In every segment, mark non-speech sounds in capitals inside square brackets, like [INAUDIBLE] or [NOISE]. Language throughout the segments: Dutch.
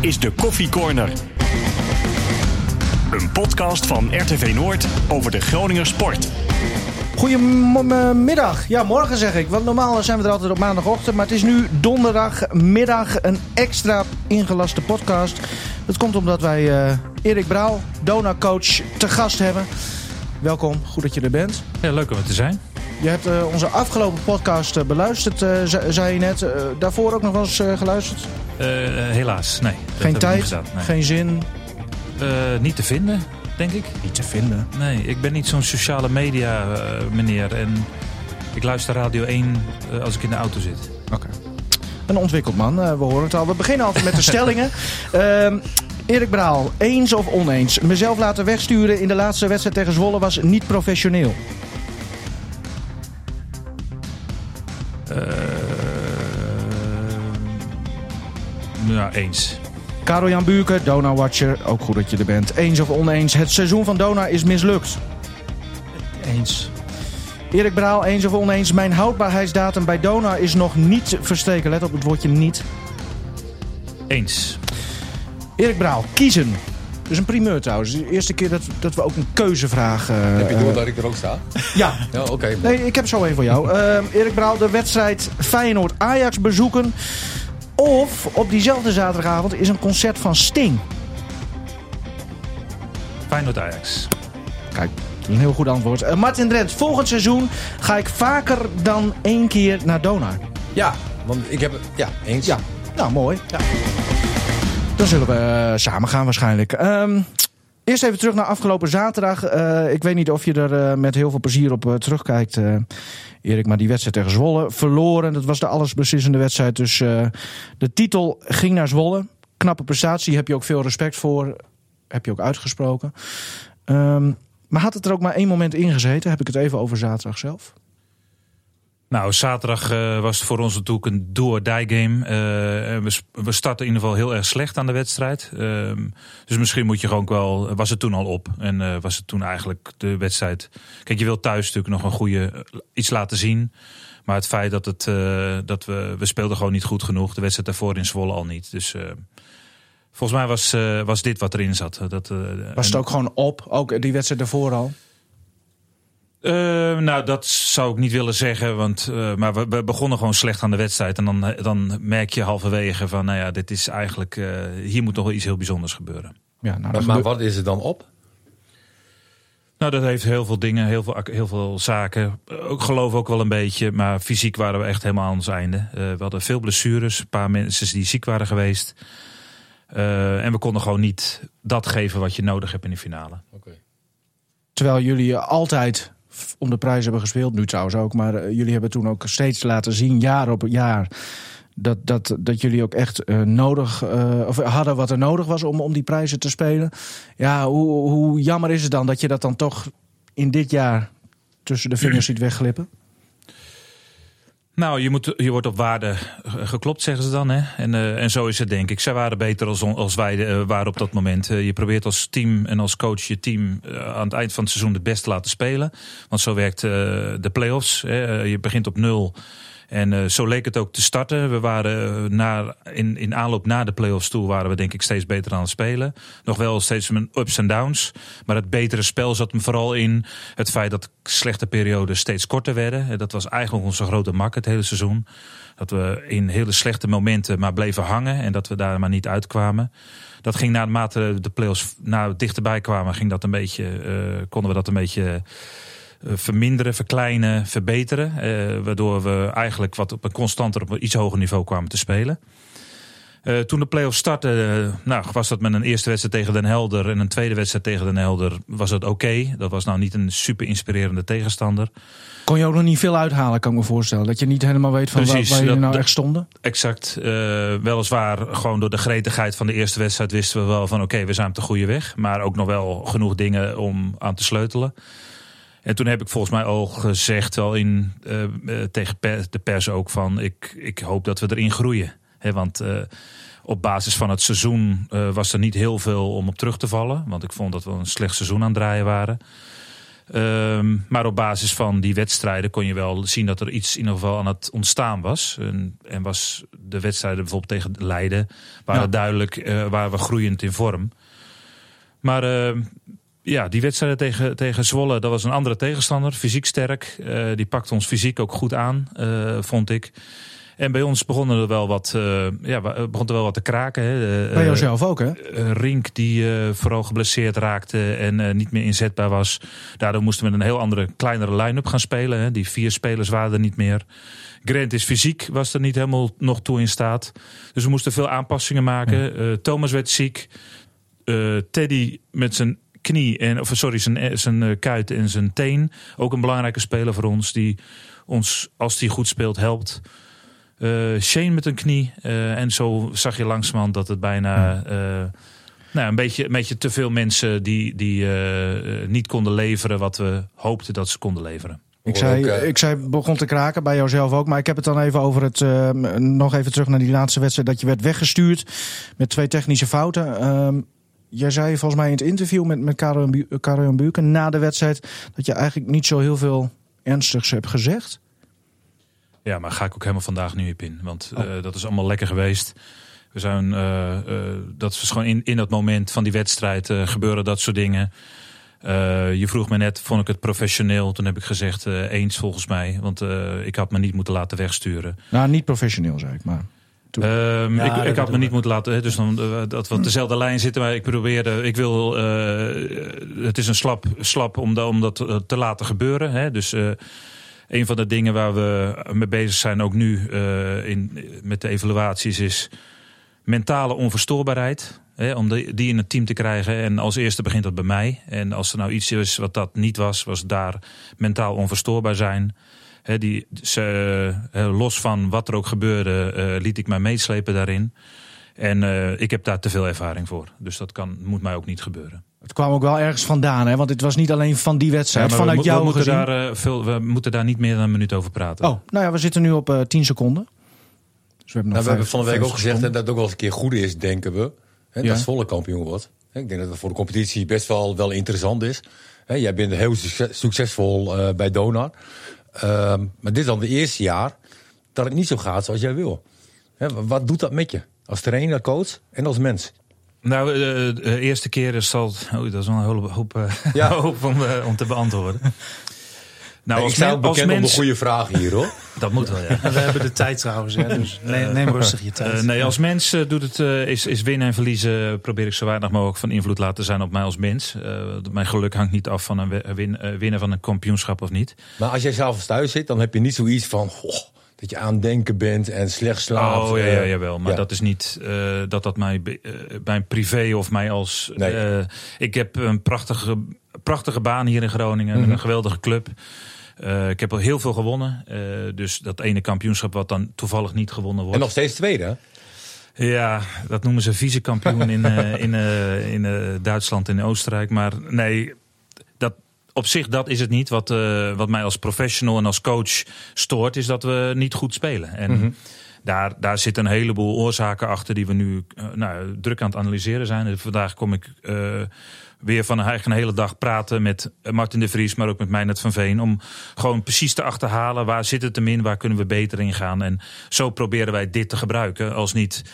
is de Koffie Corner. Een podcast van RTV Noord over de Groninger sport. Goedemiddag. Ja, morgen zeg ik. Want normaal zijn we er altijd op maandagochtend. Maar het is nu donderdagmiddag een extra ingelaste podcast. Dat komt omdat wij uh, Erik Brouw, Dona-coach, te gast hebben. Welkom, goed dat je er bent. Ja, leuk om er te zijn. Je hebt uh, onze afgelopen podcast uh, beluisterd, zei je net. daarvoor ook nog wel eens geluisterd? helaas, nee. Geen tijd, nee. geen zin? niet te vinden denk ik. Niet te vinden? Nee, ik ben niet zo'n sociale media meneer. En ik luister Radio 1 uh, als ik in de auto zit. Oké. Een ontwikkeld man, we horen het al. We beginnen altijd met de [LAUGHS] stellingen. Ehm, Erik Braal, eens of oneens? Mezelf laten wegsturen in de laatste wedstrijd tegen Zwolle was niet professioneel. Ja, eens. Karel-Jan Buurke, Dona-watcher. Ook goed dat je er bent. Eens of oneens, het seizoen van Dona is mislukt. Eens. Erik Braal, eens of oneens. Mijn houdbaarheidsdatum bij Dona is nog niet verstreken. Let op het woordje niet. Eens. Erik Braal, kiezen. Dus een primeur trouwens. De eerste keer dat, dat we ook een keuzevraag... Uh, heb je door dat ik er ook sta? Ja. ja oké. nee, ik heb zo een voor jou. Uh, Erik Braal, de wedstrijd Feyenoord-Ajax bezoeken. Of op diezelfde zaterdagavond is een concert van Sting. Feyenoord Ajax. Kijk, een heel goed antwoord. Uh, Martin Drent, volgend seizoen ga ik vaker dan één keer naar Donar. Ja, want ik heb... Ja, eens. Ja, nou mooi. Ja. Dan zullen we uh, samen gaan waarschijnlijk. Um, eerst even terug naar afgelopen zaterdag. Uh, ik weet niet of je er met heel veel plezier op terugkijkt. Erik, maar die wedstrijd tegen Zwolle verloren. Dat was de allesbeslissende wedstrijd. Dus de titel ging naar Zwolle. Knappe prestatie, heb je ook veel respect voor. Heb je ook uitgesproken. Um, maar had het er ook maar één moment in gezeten? Heb ik het even over zaterdag zelf? Nou, zaterdag uh, was voor ons natuurlijk een do-or-die game. Uh, we, we starten in ieder geval heel erg slecht aan de wedstrijd. Uh, dus misschien moet je gewoon wel... Was het toen al op. En was het toen eigenlijk de wedstrijd... Kijk, je wilt thuis natuurlijk nog een goede... iets laten zien. Maar het feit dat, het, dat we... We speelden gewoon niet goed genoeg. De wedstrijd daarvoor in Zwolle al niet. Dus... Volgens mij was, was dit wat erin zat. Dat, was het ook gewoon op? Ook die wedstrijd daarvoor al? Uh, nou, dat zou ik niet willen zeggen. Want, uh, maar we, we, begonnen gewoon slecht aan de wedstrijd. En dan, dan merk je halverwege van, nou ja, dit is eigenlijk, uh, hier moet nog wel iets heel bijzonders gebeuren. Ja, nou, maar, maar wat is er dan op? Nou, dat heeft heel veel dingen, heel veel, heel veel zaken. Ik geloof ook wel een beetje, maar fysiek waren we echt helemaal aan ons einde. we hadden veel blessures, een paar mensen die ziek waren geweest. en we konden gewoon niet dat geven wat je nodig hebt in de finale. Okay. Terwijl jullie altijd om de prijs hebben gespeeld. Nu trouwens ook. Maar uh, jullie hebben toen ook steeds laten zien, jaar op jaar. Dat, dat, dat jullie ook echt uh, nodig uh, of hadden wat er nodig was om, om die prijzen te spelen. Ja, hoe, hoe jammer is het dan dat je dat dan toch in dit jaar tussen de vingers ziet wegglippen? Nou, je, moet, wordt op waarde geklopt, zeggen ze dan. Hè? En, uh, en zo is het, denk ik. Zij waren beter als, als wij uh, waren op dat moment. Je probeert als team en als coach je team aan het eind van het seizoen het best te laten spelen. Want zo werkt de play-offs. Hè? je begint op nul. En uh, zo leek het ook te starten. We waren uh, naar, in, in aanloop naar de play-offs toe waren we denk ik steeds beter aan het spelen. Nog wel steeds met ups en downs. Maar het betere spel zat hem vooral in het feit dat slechte perioden steeds korter werden. Dat was eigenlijk onze grote mak het hele seizoen. Dat we in hele slechte momenten maar bleven hangen en dat we daar maar niet uitkwamen. Dat ging naarmate de play-offs nou, dichterbij kwamen, ging dat een beetje, uh, konden we dat een beetje eh, verminderen, verkleinen, verbeteren. Uh, waardoor we eigenlijk wat op een constanter, op een iets hoger niveau kwamen te spelen. Uh, toen de play-offs startten, nou, was dat met een eerste wedstrijd tegen Den Helder en een tweede wedstrijd tegen Den Helder, was het oké. Okay. Dat was nou niet een super inspirerende tegenstander. Kon je ook nog niet veel uithalen, kan ik me voorstellen. Dat je niet helemaal weet van Precies, waar, waar jullie nou echt stonden? Exact. Uh, weliswaar, gewoon door de gretigheid van de eerste wedstrijd wisten we wel van oké, okay, we zijn op de goede weg. Maar ook nog wel genoeg dingen om aan te sleutelen. En toen heb ik volgens mij al gezegd, wel in, uh, tegen de pers ook, van ik, ik hoop dat we erin groeien. He, want uh, op basis van het seizoen uh, was er niet heel veel om op terug te vallen. Want ik vond dat we een slecht seizoen aan het draaien waren. Ehm, maar op basis van die wedstrijden kon je wel zien dat er iets in ieder geval aan het ontstaan was. En, en was de wedstrijden bijvoorbeeld tegen Leiden waren Ja. duidelijk, eh waren we groeiend in vorm. Maar ehm, ja, die wedstrijden tegen, tegen Zwolle, dat was een andere tegenstander. Fysiek sterk. Eh, die pakte ons fysiek ook goed aan, eh, vond ik. En bij ons begonnen er wel wat, eh, ja, begon er wel wat te kraken. Hè. Bij jouzelf ook, hè? Rink die vooral geblesseerd raakte en niet meer inzetbaar was. Daardoor moesten we een heel andere, kleinere line-up gaan spelen. Hè. Die vier spelers waren er niet meer. Grant is fysiek, was er niet helemaal nog toe in staat. Dus we moesten veel aanpassingen maken. Thomas werd ziek. Teddy met zijn knie, en, of sorry, zijn, eh, zijn eh, kuit en zijn teen. Ook een belangrijke speler voor ons. Die ons, als die goed speelt, helpt. Eh, Shane met een knie. Eh, en zo zag je langzamerhand dat het bijna... eh, nou, een beetje, een beetje te veel mensen die, die niet konden leveren wat we hoopten dat ze konden leveren. Ik zei, ik zei, begon te kraken bij jouzelf ook. Maar ik heb het dan even over het. eh, nog even terug naar die laatste wedstrijd. Dat je werd weggestuurd met twee technische fouten. Jij zei volgens mij in het interview met, met Karel en Bu- Karel en Buurken na de wedstrijd. dat je eigenlijk niet zo heel veel ernstigs hebt gezegd. Ja, maar ga ik ook helemaal vandaag nu op in. Want Oh. eh, dat is allemaal lekker geweest. We zijn, eh, eh, dat is gewoon in, in dat moment van die wedstrijd eh, gebeuren dat soort dingen. Eh, je vroeg me net, vond ik het professioneel? Toen heb ik gezegd, eh, eens volgens mij. Want eh, ik had me niet moeten laten wegsturen. Nou, niet professioneel, zei ik. Maar Ehm, Ja, ik, had me niet moeten laten. Dus dan, eh, dat we op dezelfde lijn zitten. Maar ik probeerde. Ik wil. eh, het is een slap, slap om, da- om dat eh, te laten gebeuren. Hè. Dus een van de dingen waar we mee bezig zijn, ook nu in, met de evaluaties, is mentale onverstoorbaarheid. Hè, om die, die in het team te krijgen. En als eerste begint dat bij mij. En als er nou iets is wat dat niet was, was daar mentaal onverstoorbaar zijn. Hè, die, ze, eh, los van wat er ook gebeurde, eh, liet ik mij meeslepen daarin. En eh, ik heb daar te veel ervaring voor. Dus dat kan, moet mij ook niet gebeuren. het kwam ook wel ergens vandaan, hè? Want het was niet alleen van die wedstrijd. Ja, vanuit we, jou we, moeten gezien. daar, eh, veel, we moeten daar niet meer dan een minuut over praten. Oh, nou ja, we zitten nu op eh 10 seconden. Dus we hebben nog Nou, we hebben vijf- van de week ook 50 gezegd seconden. dat het ook wel eens een keer goed is, denken we. Hè, Ja. Dat Zwolle kampioen wordt. Hè, Ik denk dat het voor de competitie best wel, wel interessant is. Hè, Jij bent heel succes- succesvol eh, bij Donar. Ehm, maar dit is dan de eerste jaar dat het niet zo gaat zoals jij wil. Wat doet dat met je? Als trainer, coach en als mens? Nou, eh, de eerste keer is zal. Oh, dat is wel een hele hoop, eh, Ja. [LAUGHS] hoop om, eh, om te beantwoorden. [LAUGHS] Nou, ik sta ook bekend om de mens. goede vragen hier hoor. [LAUGHS] Dat moet wel, ja. [LAUGHS] We hebben de tijd trouwens, hè, dus [LAUGHS] neem, neem rustig je tijd. Eh, nee, als mens eh, doet het, eh, is, is winnen en verliezen. Probeer ik zo weinig mogelijk van invloed laten zijn op mij als mens. Eh, mijn geluk hangt niet af van een win- eh, winnen van een kampioenschap of niet. Maar als jij s'avonds thuis zit, dan heb je niet zoiets van... goh, dat je aan het denken bent en slecht slaapt. oh ja, eh, ja, jawel. Maar ja. dat is niet eh, dat dat mij, eh, mijn privé of mij als. Nee. eh, ik heb een prachtige, prachtige baan hier in Groningen. Mhm. Een geweldige club. Eh, ik heb al heel veel gewonnen. Eh, dus dat ene kampioenschap wat dan toevallig niet gewonnen wordt. En nog steeds tweede, hè? Ja, dat noemen ze vice-kampioen in, eh, [LAUGHS] in, eh, in eh, Duitsland en Oostenrijk. Maar nee, dat, op zich dat is het niet. Wat, wat mij als professional en als coach stoort, is dat we niet goed spelen. En Mhm. daar, daar zitten een heleboel oorzaken achter die we nu nou, druk aan het analyseren zijn. En vandaag kom ik weer van een hele dag praten met Martin de Vries, maar ook met Meijnerd van Veen. Om gewoon precies te achterhalen waar zit het hem in, waar kunnen we beter in gaan. En zo proberen wij dit te gebruiken als niet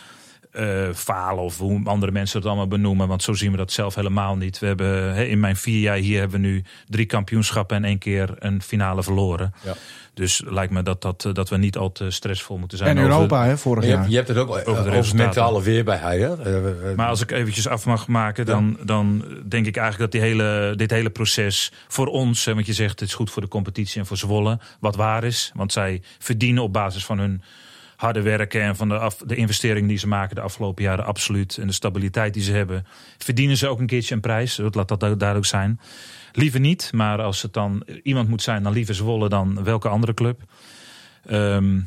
eh, falen of hoe andere mensen het allemaal benoemen. Want zo zien we dat zelf helemaal niet. We hebben hè, in mijn vier jaar hier hebben we nu drie kampioenschappen en één keer een finale verloren. Ja. Dus lijkt me dat, dat, eh, dat we niet al te stressvol moeten zijn. En over- Europa, hè, vorig Je jaar. hebt, je hebt het ook eh, de over, resultaten. mentale weerbaarheid. Hè? Eh, eh, Maar als ik eventjes af mag maken, dan, dan denk ik eigenlijk dat die hele, dit hele proces voor ons, hè, want je zegt het is goed voor de competitie en voor Zwolle, wat waar is. Want zij verdienen op basis van hun harde werken en van de, af, de investeringen die ze maken de afgelopen jaren absoluut. En de stabiliteit die ze hebben, verdienen ze ook een keertje een prijs. Laat dat duidelijk zijn. Liever niet, maar als het dan iemand moet zijn, dan liever Zwolle dan welke andere club. Ehm,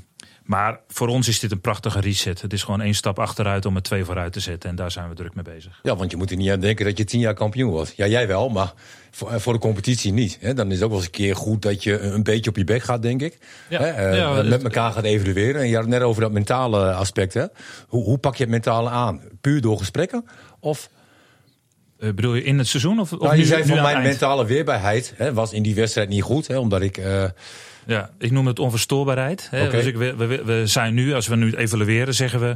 maar voor ons is dit een prachtige reset. Het is gewoon één stap achteruit om er twee vooruit te zetten. En daar zijn we druk mee bezig. Ja, want je moet er niet aan denken dat je tien jaar kampioen wordt. Ja, jij wel, maar voor, eh, voor de competitie niet. Hè? Dan is het ook wel eens een keer goed dat je een beetje op je bek gaat, denk ik. Ja, Hè? Eh, ja, met het- elkaar gaat evalueren. En je had het net over dat mentale aspect. Hè? Hoe, hoe pak je het mentale aan? Puur door gesprekken? Of Eh, bedoel je in het seizoen? Of, of Nou, je nu- zei nu van mijn eind? mentale weerbaarheid hè, was in die wedstrijd niet goed. Hè, omdat ik... eh, Ja, ik noem het onverstoorbaarheid. Hè. Dus ik, we, we, we zijn nu, als we nu evalueren, zeggen we.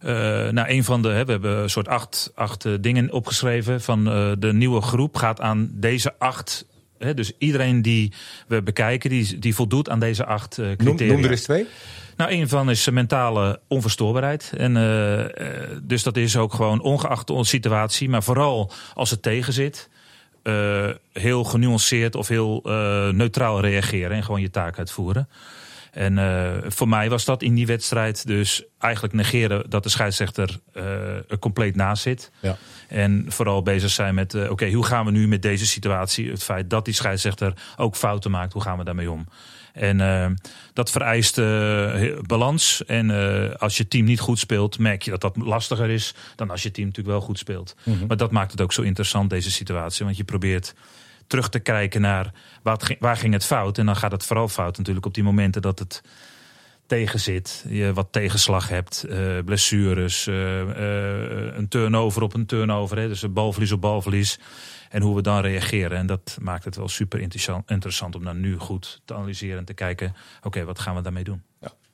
eh nou, een van de. Hè, we hebben een soort acht, acht eh, dingen opgeschreven. Van eh, de nieuwe groep gaat aan deze acht. Hè, dus iedereen die we bekijken, die, die voldoet aan deze acht eh, noem, criteria. noem er eens twee. Nou, een van is mentale onverstoorbaarheid. En, dus dat is ook gewoon ongeacht onze situatie, maar vooral als het tegen zit. Eh, heel genuanceerd of heel eh, neutraal reageren en gewoon je taak uitvoeren. En eh, voor mij was dat in die wedstrijd dus eigenlijk negeren dat de scheidsrechter eh, er compleet naast zit. Ja. En vooral bezig zijn met, oké, hoe gaan we nu met deze situatie? Het feit dat die scheidsrechter ook fouten maakt, hoe gaan we daarmee om? En eh, dat vereist eh, balans. En eh, als je team niet goed speelt, merk je dat dat lastiger is dan als je team natuurlijk wel goed speelt. Maar dat maakt het ook zo interessant, deze situatie. Want je probeert terug te kijken naar wat, waar ging het fout. En dan gaat het vooral fout natuurlijk op die momenten dat het tegen zit. Je wat tegenslag hebt, eh, blessures, een turnover op een turnover. Hè, dus een balverlies op balverlies. En hoe we dan reageren. En dat maakt het wel super interessant, interessant om dan nu goed te analyseren en te kijken. Oké, wat gaan we daarmee doen?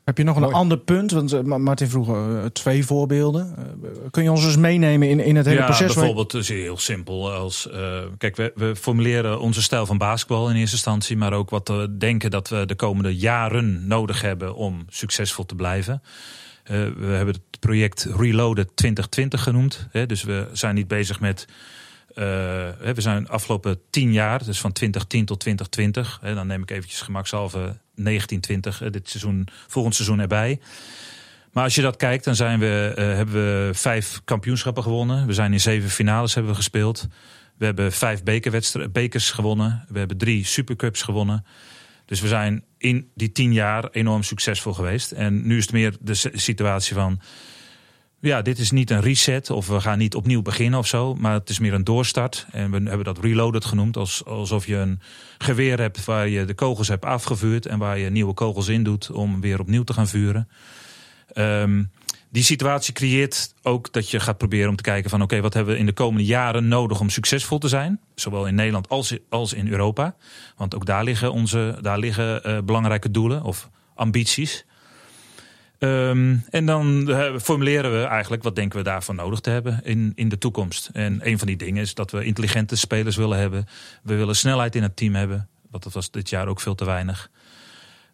Heb je nog een Mooi. ander punt? Want eh, Ma- Martin vroeg eh, twee voorbeelden. Eh, kun je ons eens meenemen in, in het hele ja, proces? bijvoorbeeld het is heel simpel. Als, eh, kijk, we, we formuleren onze stijl van basketbal in eerste instantie, maar ook wat we denken dat we de komende jaren nodig hebben om succesvol te blijven. Eh, we hebben het project Reloaded 2020 genoemd. Hè, dus we zijn niet bezig met. Eh, we zijn de afgelopen tien jaar, dus van 2010 tot 2020. Hè, dan neem ik eventjes gemakshalve 1920, hè, dit seizoen, volgend seizoen erbij. Maar als je dat kijkt, dan zijn we, eh, hebben we vijf kampioenschappen gewonnen. We zijn in zeven finales hebben we gespeeld. We hebben vijf bekers gewonnen. We hebben drie supercups gewonnen. Dus we zijn in die tien jaar enorm succesvol geweest. En nu is het meer de situatie van... Ja, dit is niet een reset of we gaan niet opnieuw beginnen of zo. Maar het is meer een doorstart. En we hebben dat reloaded genoemd. Als, alsof je een geweer hebt waar je de kogels hebt afgevuurd. En waar je nieuwe kogels in doet om weer opnieuw te gaan vuren. Ehm, die situatie creëert ook dat je gaat proberen om te kijken van oké, wat hebben we in de komende jaren nodig om succesvol te zijn? Zowel in Nederland als, als in Europa. Want ook daar liggen, onze, daar liggen eh, belangrijke doelen of ambities. Ehm, en dan eh, formuleren we eigenlijk wat denken we daarvan nodig te hebben in, in de toekomst. En een van die dingen is dat we intelligente spelers willen hebben. We willen snelheid in het team hebben. Want dat was dit jaar ook veel te weinig.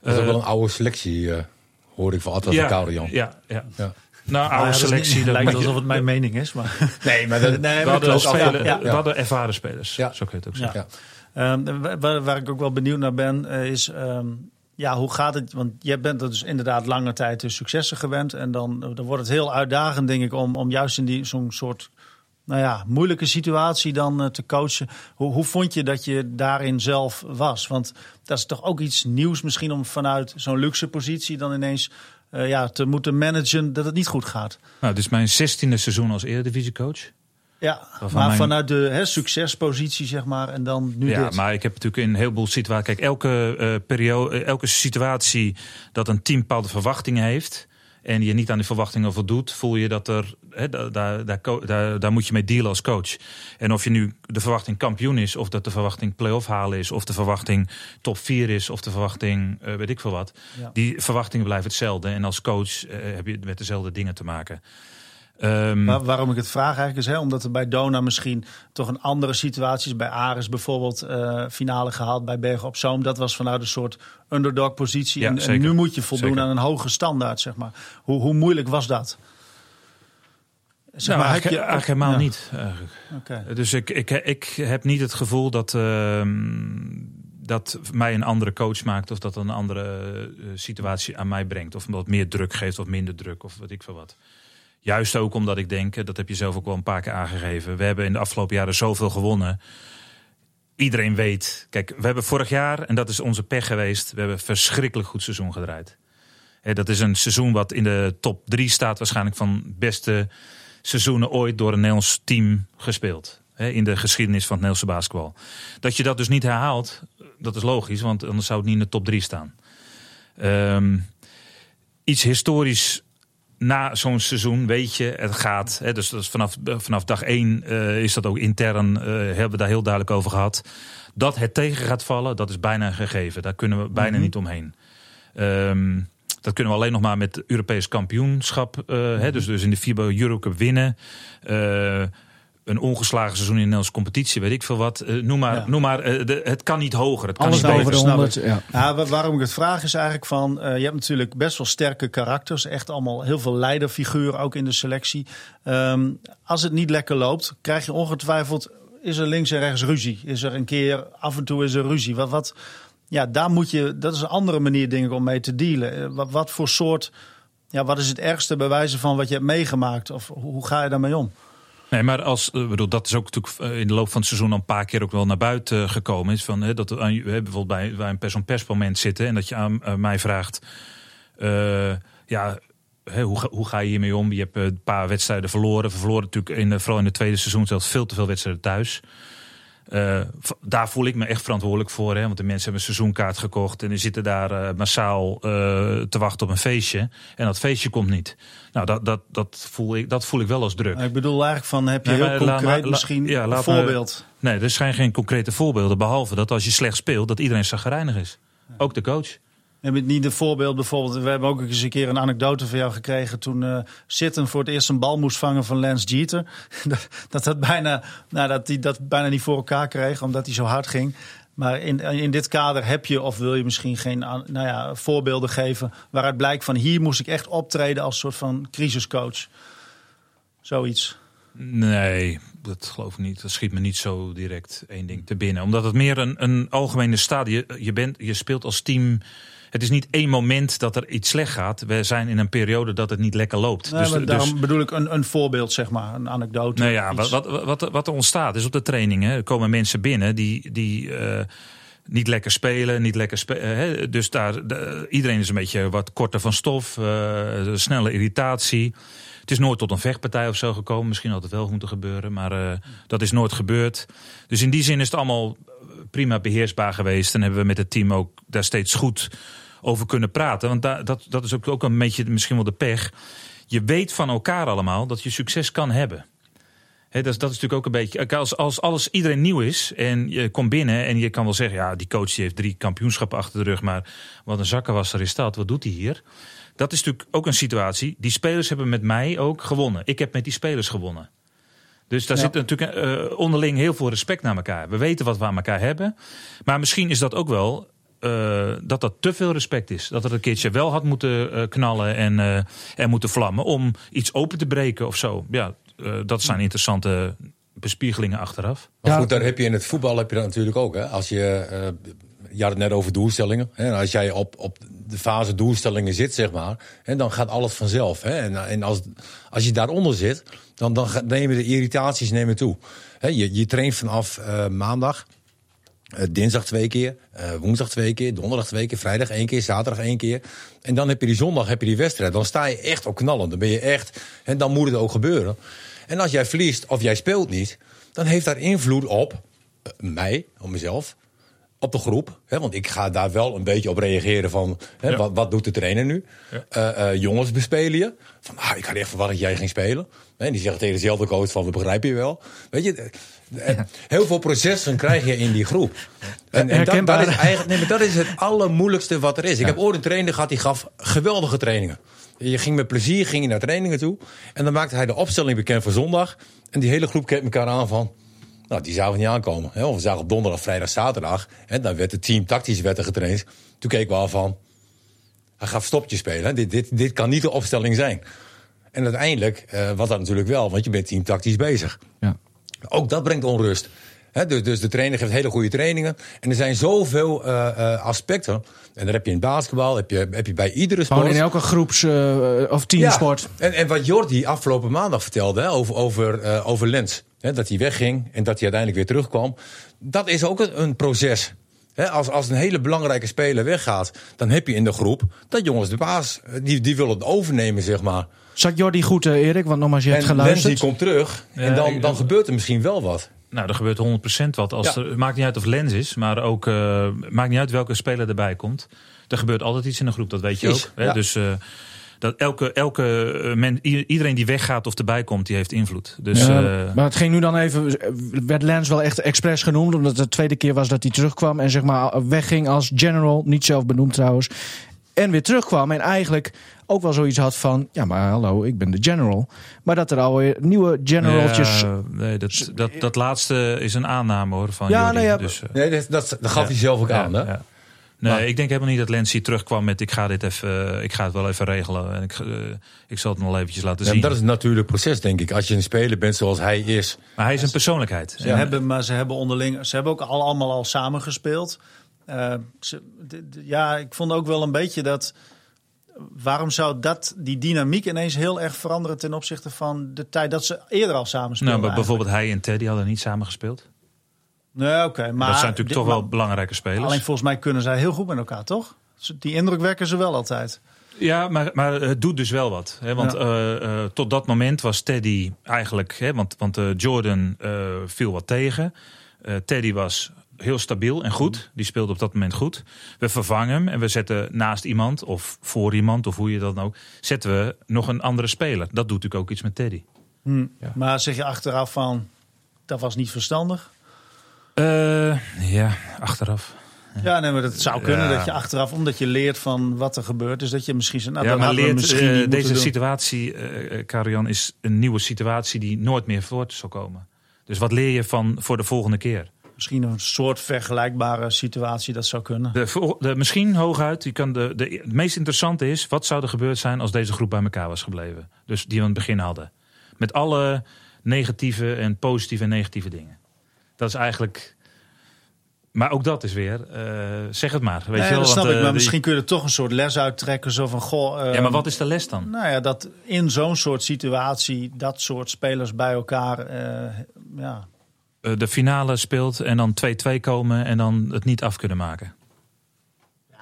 Dat is ook Eh, wel een oude selectie, eh, hoor ik van Atlas en Koude Jan. ja, ja. Ja. Nou, ja, oude selectie. niet- dat lijkt alsof het mijn mening is. Maar, [LAUGHS] Nee, maar dat, [LAUGHS] nee, we hadden, spelen, Ja, we ja. hadden ervaren spelers. Ja. Zo kun je het ook Ja. zeggen. Ja. Ehm, waar, waar ik ook wel benieuwd naar ben, is ehm, ja, hoe gaat het? Want jij bent er dus inderdaad lange tijd de successen gewend. En dan, dan wordt het heel uitdagend, denk ik, om, om juist in die, zo'n soort nou ja, moeilijke situatie dan eh, te coachen. Hoe, hoe vond je dat je daarin zelf was? Want dat is toch ook iets nieuws misschien om vanuit zo'n luxe positie dan ineens eh, ja, te moeten managen dat het niet goed gaat. Nou, dit is mijn zestiende seizoen als eredivisiecoach. Ja, maar mijn- vanuit de hè, succespositie, zeg maar, en dan nu Ja, dit. maar ik heb natuurlijk in een heleboel situaties. Kijk, elke, eh, periode, eh, elke situatie dat een team bepaalde verwachtingen heeft. en je niet aan die verwachtingen voldoet. voel je dat er. Hè, daar, daar, daar, moet je mee dealen als coach. En of je nu de verwachting kampioen is. of dat de verwachting play-off halen is. of de verwachting top 4 is. of de verwachting eh, weet ik veel wat. Ja. Die verwachtingen blijven hetzelfde. En als coach heb je met dezelfde dingen te maken. Ehm, waarom ik het vraag eigenlijk is, hè, omdat er bij Dona misschien toch een andere situatie is. Bij Ares bijvoorbeeld eh, finale gehaald bij Bergen op Zoom. Dat was vanuit een soort underdog positie. Ja, en, nu moet je voldoen Zeker. aan een hoge standaard, zeg maar. Hoe, hoe moeilijk was dat? Zeg nou, maar, eigenlijk, eigenlijk helemaal ja, niet. Eigenlijk. oké. Dus ik, ik, ik heb niet het gevoel dat, ehm, dat mij een andere coach maakt of dat een andere eh, situatie aan mij brengt. Of wat meer druk geeft of minder druk of weet ik veel wat. Juist ook omdat ik denk, eh, dat heb je zelf ook wel een paar keer aangegeven. We hebben in de afgelopen jaren zoveel gewonnen. Iedereen weet. Kijk, we hebben vorig jaar, en dat is onze pech geweest, we hebben een verschrikkelijk goed seizoen gedraaid. Dat is een seizoen wat in de top drie staat, waarschijnlijk van beste seizoenen ooit door een Nederlands team gespeeld. In de geschiedenis van het Nederlandse basketbal. Dat je dat dus niet herhaalt, dat is logisch, want anders zou het niet in de top drie staan. Ehm, iets historisch na zo'n seizoen weet je, het gaat. Hè, dus, dus vanaf, vanaf dag één eh, is dat ook intern, eh, hebben we daar heel duidelijk over gehad. Dat het tegen gaat vallen, dat is bijna een gegeven. Daar kunnen we bijna Mhm. niet omheen. Ehm, dat kunnen we alleen nog maar met Europees kampioenschap. eh, hè, dus, dus in de FIBA Eurocup winnen. Een ongeslagen seizoen in de Nederlandse competitie, weet ik veel wat. Eh, noem maar, Ja. noem maar eh, de, het kan niet hoger. Het kan Alles niet boven beter. de snap 100. ik. Ja. Ja, wa- waarom ik het vraag is eigenlijk van... eh, je hebt natuurlijk best wel sterke karakters. Echt allemaal heel veel leiderfiguren ook in de selectie. Ehm, als het niet lekker loopt, krijg je ongetwijfeld... Is er links en rechts ruzie? Is er een keer, af en toe is er ruzie? Wat, wat, ja, daar moet je... Dat is een andere manier, denk ik, om mee te dealen. Wat, wat voor soort... Ja, wat is het ergste bewijzen van wat je hebt meegemaakt? Of hoe, hoe ga je daarmee om? Nee, maar als, eh, bedoel, dat is ook natuurlijk eh, in de loop van het seizoen al een paar keer ook wel naar buiten eh, gekomen. Is van, hè, dat aan, bijvoorbeeld bij, bij een pers persmoment zitten en dat je aan mij vraagt: ja, hè, hoe, ga, hoe ga je hiermee om? Je hebt een paar wedstrijden verloren. We verloren natuurlijk in, vooral in het tweede seizoen zelfs veel te veel wedstrijden thuis. Eh, daar voel ik me echt verantwoordelijk voor. Hè? Want de mensen hebben een seizoenkaart gekocht. En die zitten daar eh, massaal eh, te wachten op een feestje. En dat feestje komt niet. Nou, dat, dat, dat, voel, ik, dat voel ik wel als druk. Ik bedoel eigenlijk van, heb je Nee, heel concreet la- misschien ja, een voorbeeld? Nee, er zijn geen concrete voorbeelden. Behalve dat als je slecht speelt, dat iedereen zagrijnig is. Ook de coach. Heb je niet een voorbeeld bijvoorbeeld? We hebben ook eens een keer een anekdote van jou gekregen toen eh Sitten voor het eerst een bal moest vangen van Lance Jeter. [LAUGHS] dat, dat bijna, nou, dat hij dat bijna niet voor elkaar kreeg omdat hij zo hard ging. Maar in, in dit kader heb je of wil je misschien geen nou ja, voorbeelden geven waaruit blijkt van hier moest ik echt optreden als soort van crisiscoach. Zoiets. Nee, dat geloof ik niet. Dat schiet me niet zo direct één ding te binnen. Omdat het meer een, een algemene stadie. Je, bent, je speelt als team. Het is niet één moment dat er iets slecht gaat. We zijn in een periode dat het niet lekker loopt. Nee, dus, daarom bedoel ik een, een voorbeeld, zeg maar, een anekdote. Nou ja, wat, wat, wat, wat er ontstaat is op de trainingen. Komen mensen binnen die, die eh, niet lekker spelen. Niet lekker spe eh, hè, dus daar, de- iedereen is een beetje wat korter van stof. eh, snelle irritatie. Het is nooit tot een vechtpartij of zo gekomen. Misschien had het wel moeten gebeuren, maar dat is nooit gebeurd. Dus in die zin is het allemaal prima beheersbaar geweest. En hebben we met het team ook daar steeds goed over kunnen praten. Want dat, dat is ook, ook een beetje misschien wel de pech. Je weet van elkaar allemaal dat je succes kan hebben. Hè, dat, is, dat is natuurlijk ook een beetje. Als, als alles iedereen nieuw is en je komt binnen en je kan wel zeggen: ja, die coach die heeft drie kampioenschappen achter de rug, maar wat een zakkenwasser is dat? Wat doet hij hier? Dat is natuurlijk ook een situatie. Die spelers hebben met mij ook gewonnen. Ik heb met die spelers gewonnen. Dus daar Ja. zit natuurlijk eh, onderling heel veel respect naar elkaar. We weten wat we aan elkaar hebben. Maar misschien is dat ook wel eh, dat dat te veel respect is. Dat het een keertje wel had moeten eh, knallen en, eh, en moeten vlammen om iets open te breken of zo. Ja, eh, dat zijn interessante bespiegelingen achteraf. Maar goed, daar heb je in het voetbal heb je dat natuurlijk ook. Hè? Als je, eh, je had het net over doelstellingen. Hè? En Als jij op, op de fase doelstellingen zit, zeg maar, hè, dan gaat alles vanzelf. Hè? En, en als, als je daaronder zit, dan, dan nemen de irritaties nemen toe. Hè? Je, je traint vanaf eh, maandag. Eh, dinsdag twee keer, eh, woensdag twee keer, donderdag twee keer, vrijdag één keer, zaterdag één keer. En dan heb je die zondag heb je die wedstrijd. Dan sta je echt op knallen. Dan ben je echt. En dan moet het ook gebeuren. En als jij verliest of jij speelt niet, dan heeft dat invloed op eh, mij, op mezelf, op de groep. Hè, want ik ga daar wel een beetje op reageren van, hè, Ja. wat, wat doet de trainer nu? Ja. Eh, eh, jongens bespelen je. Van, ah, ik had echt verwacht dat jij ging spelen. En die zeggen tegen dezelfde coach van, we begrijpen je wel. Weet je, eh, heel veel processen krijg je in die groep. En, en dat, Herkenbaar. dat, is eigenlijk, nee, maar dat is het allermoeilijkste wat er is. Ik heb ooit een trainer gehad, die gaf geweldige trainingen. Je ging met plezier ging je naar trainingen toe. En dan maakte hij de opstelling bekend voor zondag. En die hele groep keek elkaar aan van... Nou, die zouden niet aankomen. Hè? Want we zagen op donderdag, vrijdag, zaterdag. En dan werd het team tactisch werd er getraind. Toen keken we al van... Hij gaat stopje spelen. Hè? Dit, dit, dit kan niet de opstelling zijn. En uiteindelijk eh was dat natuurlijk wel. Want je bent team tactisch bezig. Ja. Ook dat brengt onrust. Dus, dus de trainer geeft hele goede trainingen. En er zijn zoveel eh, eh, aspecten. En daar heb je in basketbal, heb je, heb je bij iedere sport. Gewoon in elke groeps- of teamsport. Ja. En, en wat Jordi afgelopen maandag vertelde hè, over, over, over Lens. Hè, dat hij wegging en dat hij uiteindelijk weer terugkwam. Dat is ook een, een proces. Hè, als, als een hele belangrijke speler weggaat, dan heb je in de groep dat jongens de baas, eh, die, die willen het overnemen, zeg maar. Zat Jordi goed, eh, Erik? Want nogmaals, je hebt en Lens die geluisterd. komt terug en dan, dan gebeurt er misschien wel wat. Nou, er gebeurt 100% wat. Als Ja. er, het maakt niet uit of Lens is, maar ook uh, maakt niet uit welke speler erbij komt. Er gebeurt altijd iets in de groep, dat weet je ook. Hè? ja. Dus uh, dat elke, elke eh, men, iedereen die weggaat of erbij komt, die heeft invloed. Dus Ja, eh, maar het ging nu dan even. werd Lance wel echt expres genoemd. Omdat het de tweede keer was dat hij terugkwam. En zeg maar wegging als general. Niet zelf benoemd trouwens. En weer terugkwam. En eigenlijk ook wel zoiets had van. Ja, maar hallo, ik ben de general. Maar dat er alweer nieuwe generaltjes. ja, nee, dat, dat, dat laatste is een aanname hoor van Ja, Jordi. nou ja, dus, eh, Nee, dat, dat, dat gaf Ja. hij zelf ook ja, aan. Hè? Nee, Maar- ik denk helemaal niet dat Lensie terugkwam met ik ga dit even, eh, ik ga het wel even regelen. En ik, eh, ik zal het nog eventjes laten Ja, zien. dat is een natuurlijk proces, denk ik. Als je een speler bent zoals hij is. Maar hij is een persoonlijkheid. Ze En- hebben, maar ze hebben onderling, ze hebben ook al, allemaal al samengespeeld. Eh, ze, ja, ik vond ook wel een beetje dat. Waarom zou dat, die dynamiek ineens heel erg veranderen ten opzichte van de tijd dat ze eerder al samen speelden? nou, maar bijvoorbeeld hij en Teddy hadden niet samen gespeeld. Nee, oké. maar dat zijn natuurlijk toch wel belangrijke spelers. Alleen volgens mij kunnen zij heel goed met elkaar, toch? Die indruk wekken ze wel altijd. Ja, maar, maar het doet dus wel wat. Hè? Want Ja. eh, eh, tot dat moment was Teddy eigenlijk... Hè, want want eh, Jordan viel wat tegen. Teddy was heel stabiel en goed. Die speelde op dat moment goed. We vervangen hem en we zetten naast iemand... of voor iemand, of hoe je dat dan ook... zetten we nog een andere speler. Dat doet natuurlijk ook iets met Teddy. Hm. Maar zeg je achteraf van, dat was niet verstandig? Eh, ja, achteraf. Ja, nee, maar dat zou kunnen Ja. dat je achteraf, omdat je leert van wat er gebeurt, is dat je misschien nou, ja, maar leert, moeten deze situatie, eh, Karian, is een nieuwe situatie die nooit meer voort zal komen. Dus wat leer je van voor de volgende keer? Misschien een soort vergelijkbare situatie, dat zou kunnen. De, de, misschien hooguit, je kan de, de, het meest interessante is... wat zou er gebeurd zijn als deze groep bij elkaar was gebleven? Dus die we aan het begin hadden. Met alle negatieve en positieve en negatieve dingen. Dat is eigenlijk... Maar ook dat is weer, eh, zeg het maar. Weet nee, je wel, dat snap want, ik, eh, maar die- misschien kun je er toch een soort les uittrekken. Zo van, goh, Ja, maar wat is de les dan? Nou ja, dat in zo'n soort situatie, dat soort spelers bij elkaar, eh, ja. De finale speelt en dan 2-2 komen en dan het niet af kunnen maken.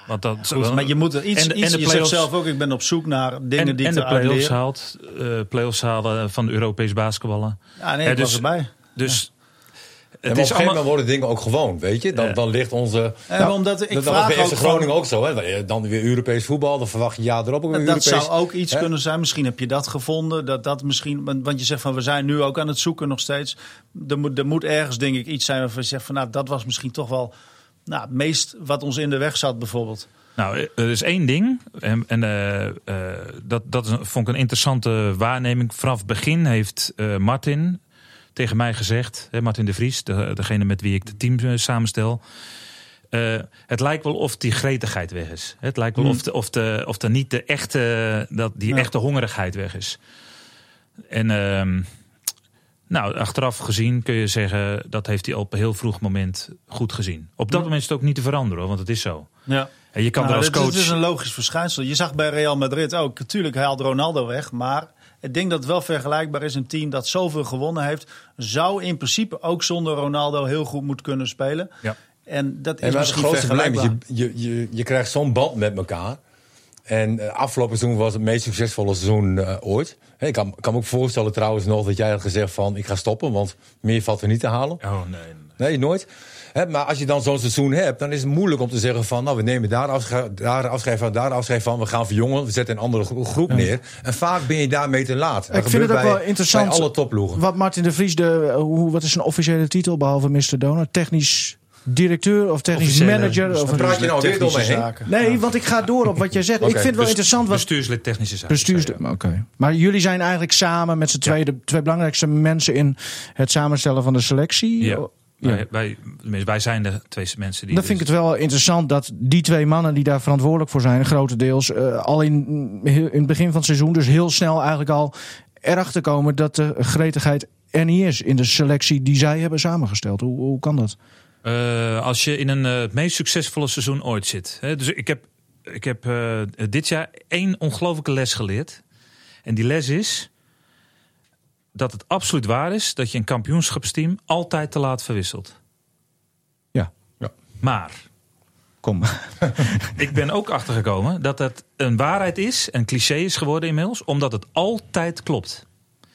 Want dat, Goed, maar je moet er iets, en de- en de je zegt zelf ook, ik ben op zoek naar dingen en, die en ik de play-offs haalt, play-offs halen van de Europees basketballen. Ja, nee, ik dus- was erbij. Dus En het op een is gegeven allemaal... moment worden dingen ook gewoon, weet je. Dan, Ja. dan ligt onze... En Eh, omdat ik dat was vraag bij ook Groningen ook zo. Hè. Dan weer Europees voetbal. Dan verwacht je ja erop ook weer Dat Europees. zou ook iets Hè? kunnen zijn. Misschien heb je dat gevonden. Dat dat misschien, want je zegt van we zijn nu ook aan het zoeken nog steeds. Er moet, er moet ergens denk ik iets zijn waarvan je zegt van nou dat was misschien toch wel nou, het meest wat ons in de weg zat bijvoorbeeld. Nou, er is één ding. En, en eh, eh, dat, dat is vond ik een interessante waarneming. Vanaf het begin heeft eh, Martin tegen mij gezegd... Hè, Martin de Vries, de, degene met wie ik het team eh, samenstel... eh, het lijkt wel of die gretigheid weg is. Het lijkt wel of, de, of, de, of er niet de echte, dat, die Ja. echte hongerigheid weg is. En ehm, nou, achteraf gezien kun je zeggen... dat heeft hij op een heel vroeg moment goed gezien. Op dat moment is het ook niet te veranderen, hoor, want het is zo. Ja. En je kan Nou, er als coach... dit is een logisch verschijnsel. Je zag bij Real Madrid ook. Natuurlijk haalt Ronaldo weg, maar ik denk dat het wel vergelijkbaar is. Een team dat zoveel gewonnen heeft, zou in principe ook zonder Ronaldo heel goed moeten kunnen spelen. Ja. En dat is En maar het misschien grootste probleem je, je, je, je krijgt zo'n band met elkaar. En eh, afgelopen seizoen was het meest succesvolle seizoen eh, ooit. Ik kan, kan me ook voorstellen trouwens nog dat jij had gezegd van... ik ga stoppen, want meer valt er niet te halen. Oh nee. Nee, nooit. Maar als je dan zo'n seizoen hebt, dan is het moeilijk om te zeggen van... nou, we nemen daar afscheid, daar afscheid van, daar afscheid van. We gaan verjongen, we zetten een andere gro- groep neer. En vaak ben je daarmee te laat. Dat Ik vind het gebeurt ook bij- wel interessant. Bij alle topploegen. Wat Martin de Vries, de, hoe, wat is zijn officiële titel behalve Mr. Donor? Technisch directeur of technisch Officiële- manager? Dus Of praat je nou weer door me. Nee, want ik ga door op wat jij zegt. ik vind het wel Dus- interessant wat Bestuurslid technische zaken. bestuurs. zei je. Oké. Maar jullie zijn eigenlijk samen met z'n twee de twee belangrijkste mensen in het samenstellen van de selectie. Ja. Ja. Wij, wij, wij zijn de twee mensen die. Dan vind ik het wel interessant dat die twee mannen die daar verantwoordelijk voor zijn, grotendeels, eh, al in, heel- in het begin van het seizoen, dus heel snel eigenlijk al erachter komen dat de gretigheid er niet is in de selectie die zij hebben samengesteld. Hoe, hoe kan dat? Eh, als je in een eh, het meest succesvolle seizoen ooit zit. Hè, dus ik heb, ik heb dit jaar één ongelofelijke les geleerd. En die les is dat het absoluut waar is dat je een kampioenschapsteam altijd te laat verwisselt. Ja, Maar kom. [LAUGHS] ik ben ook achtergekomen dat het een waarheid is, een cliché is geworden inmiddels, omdat het altijd klopt.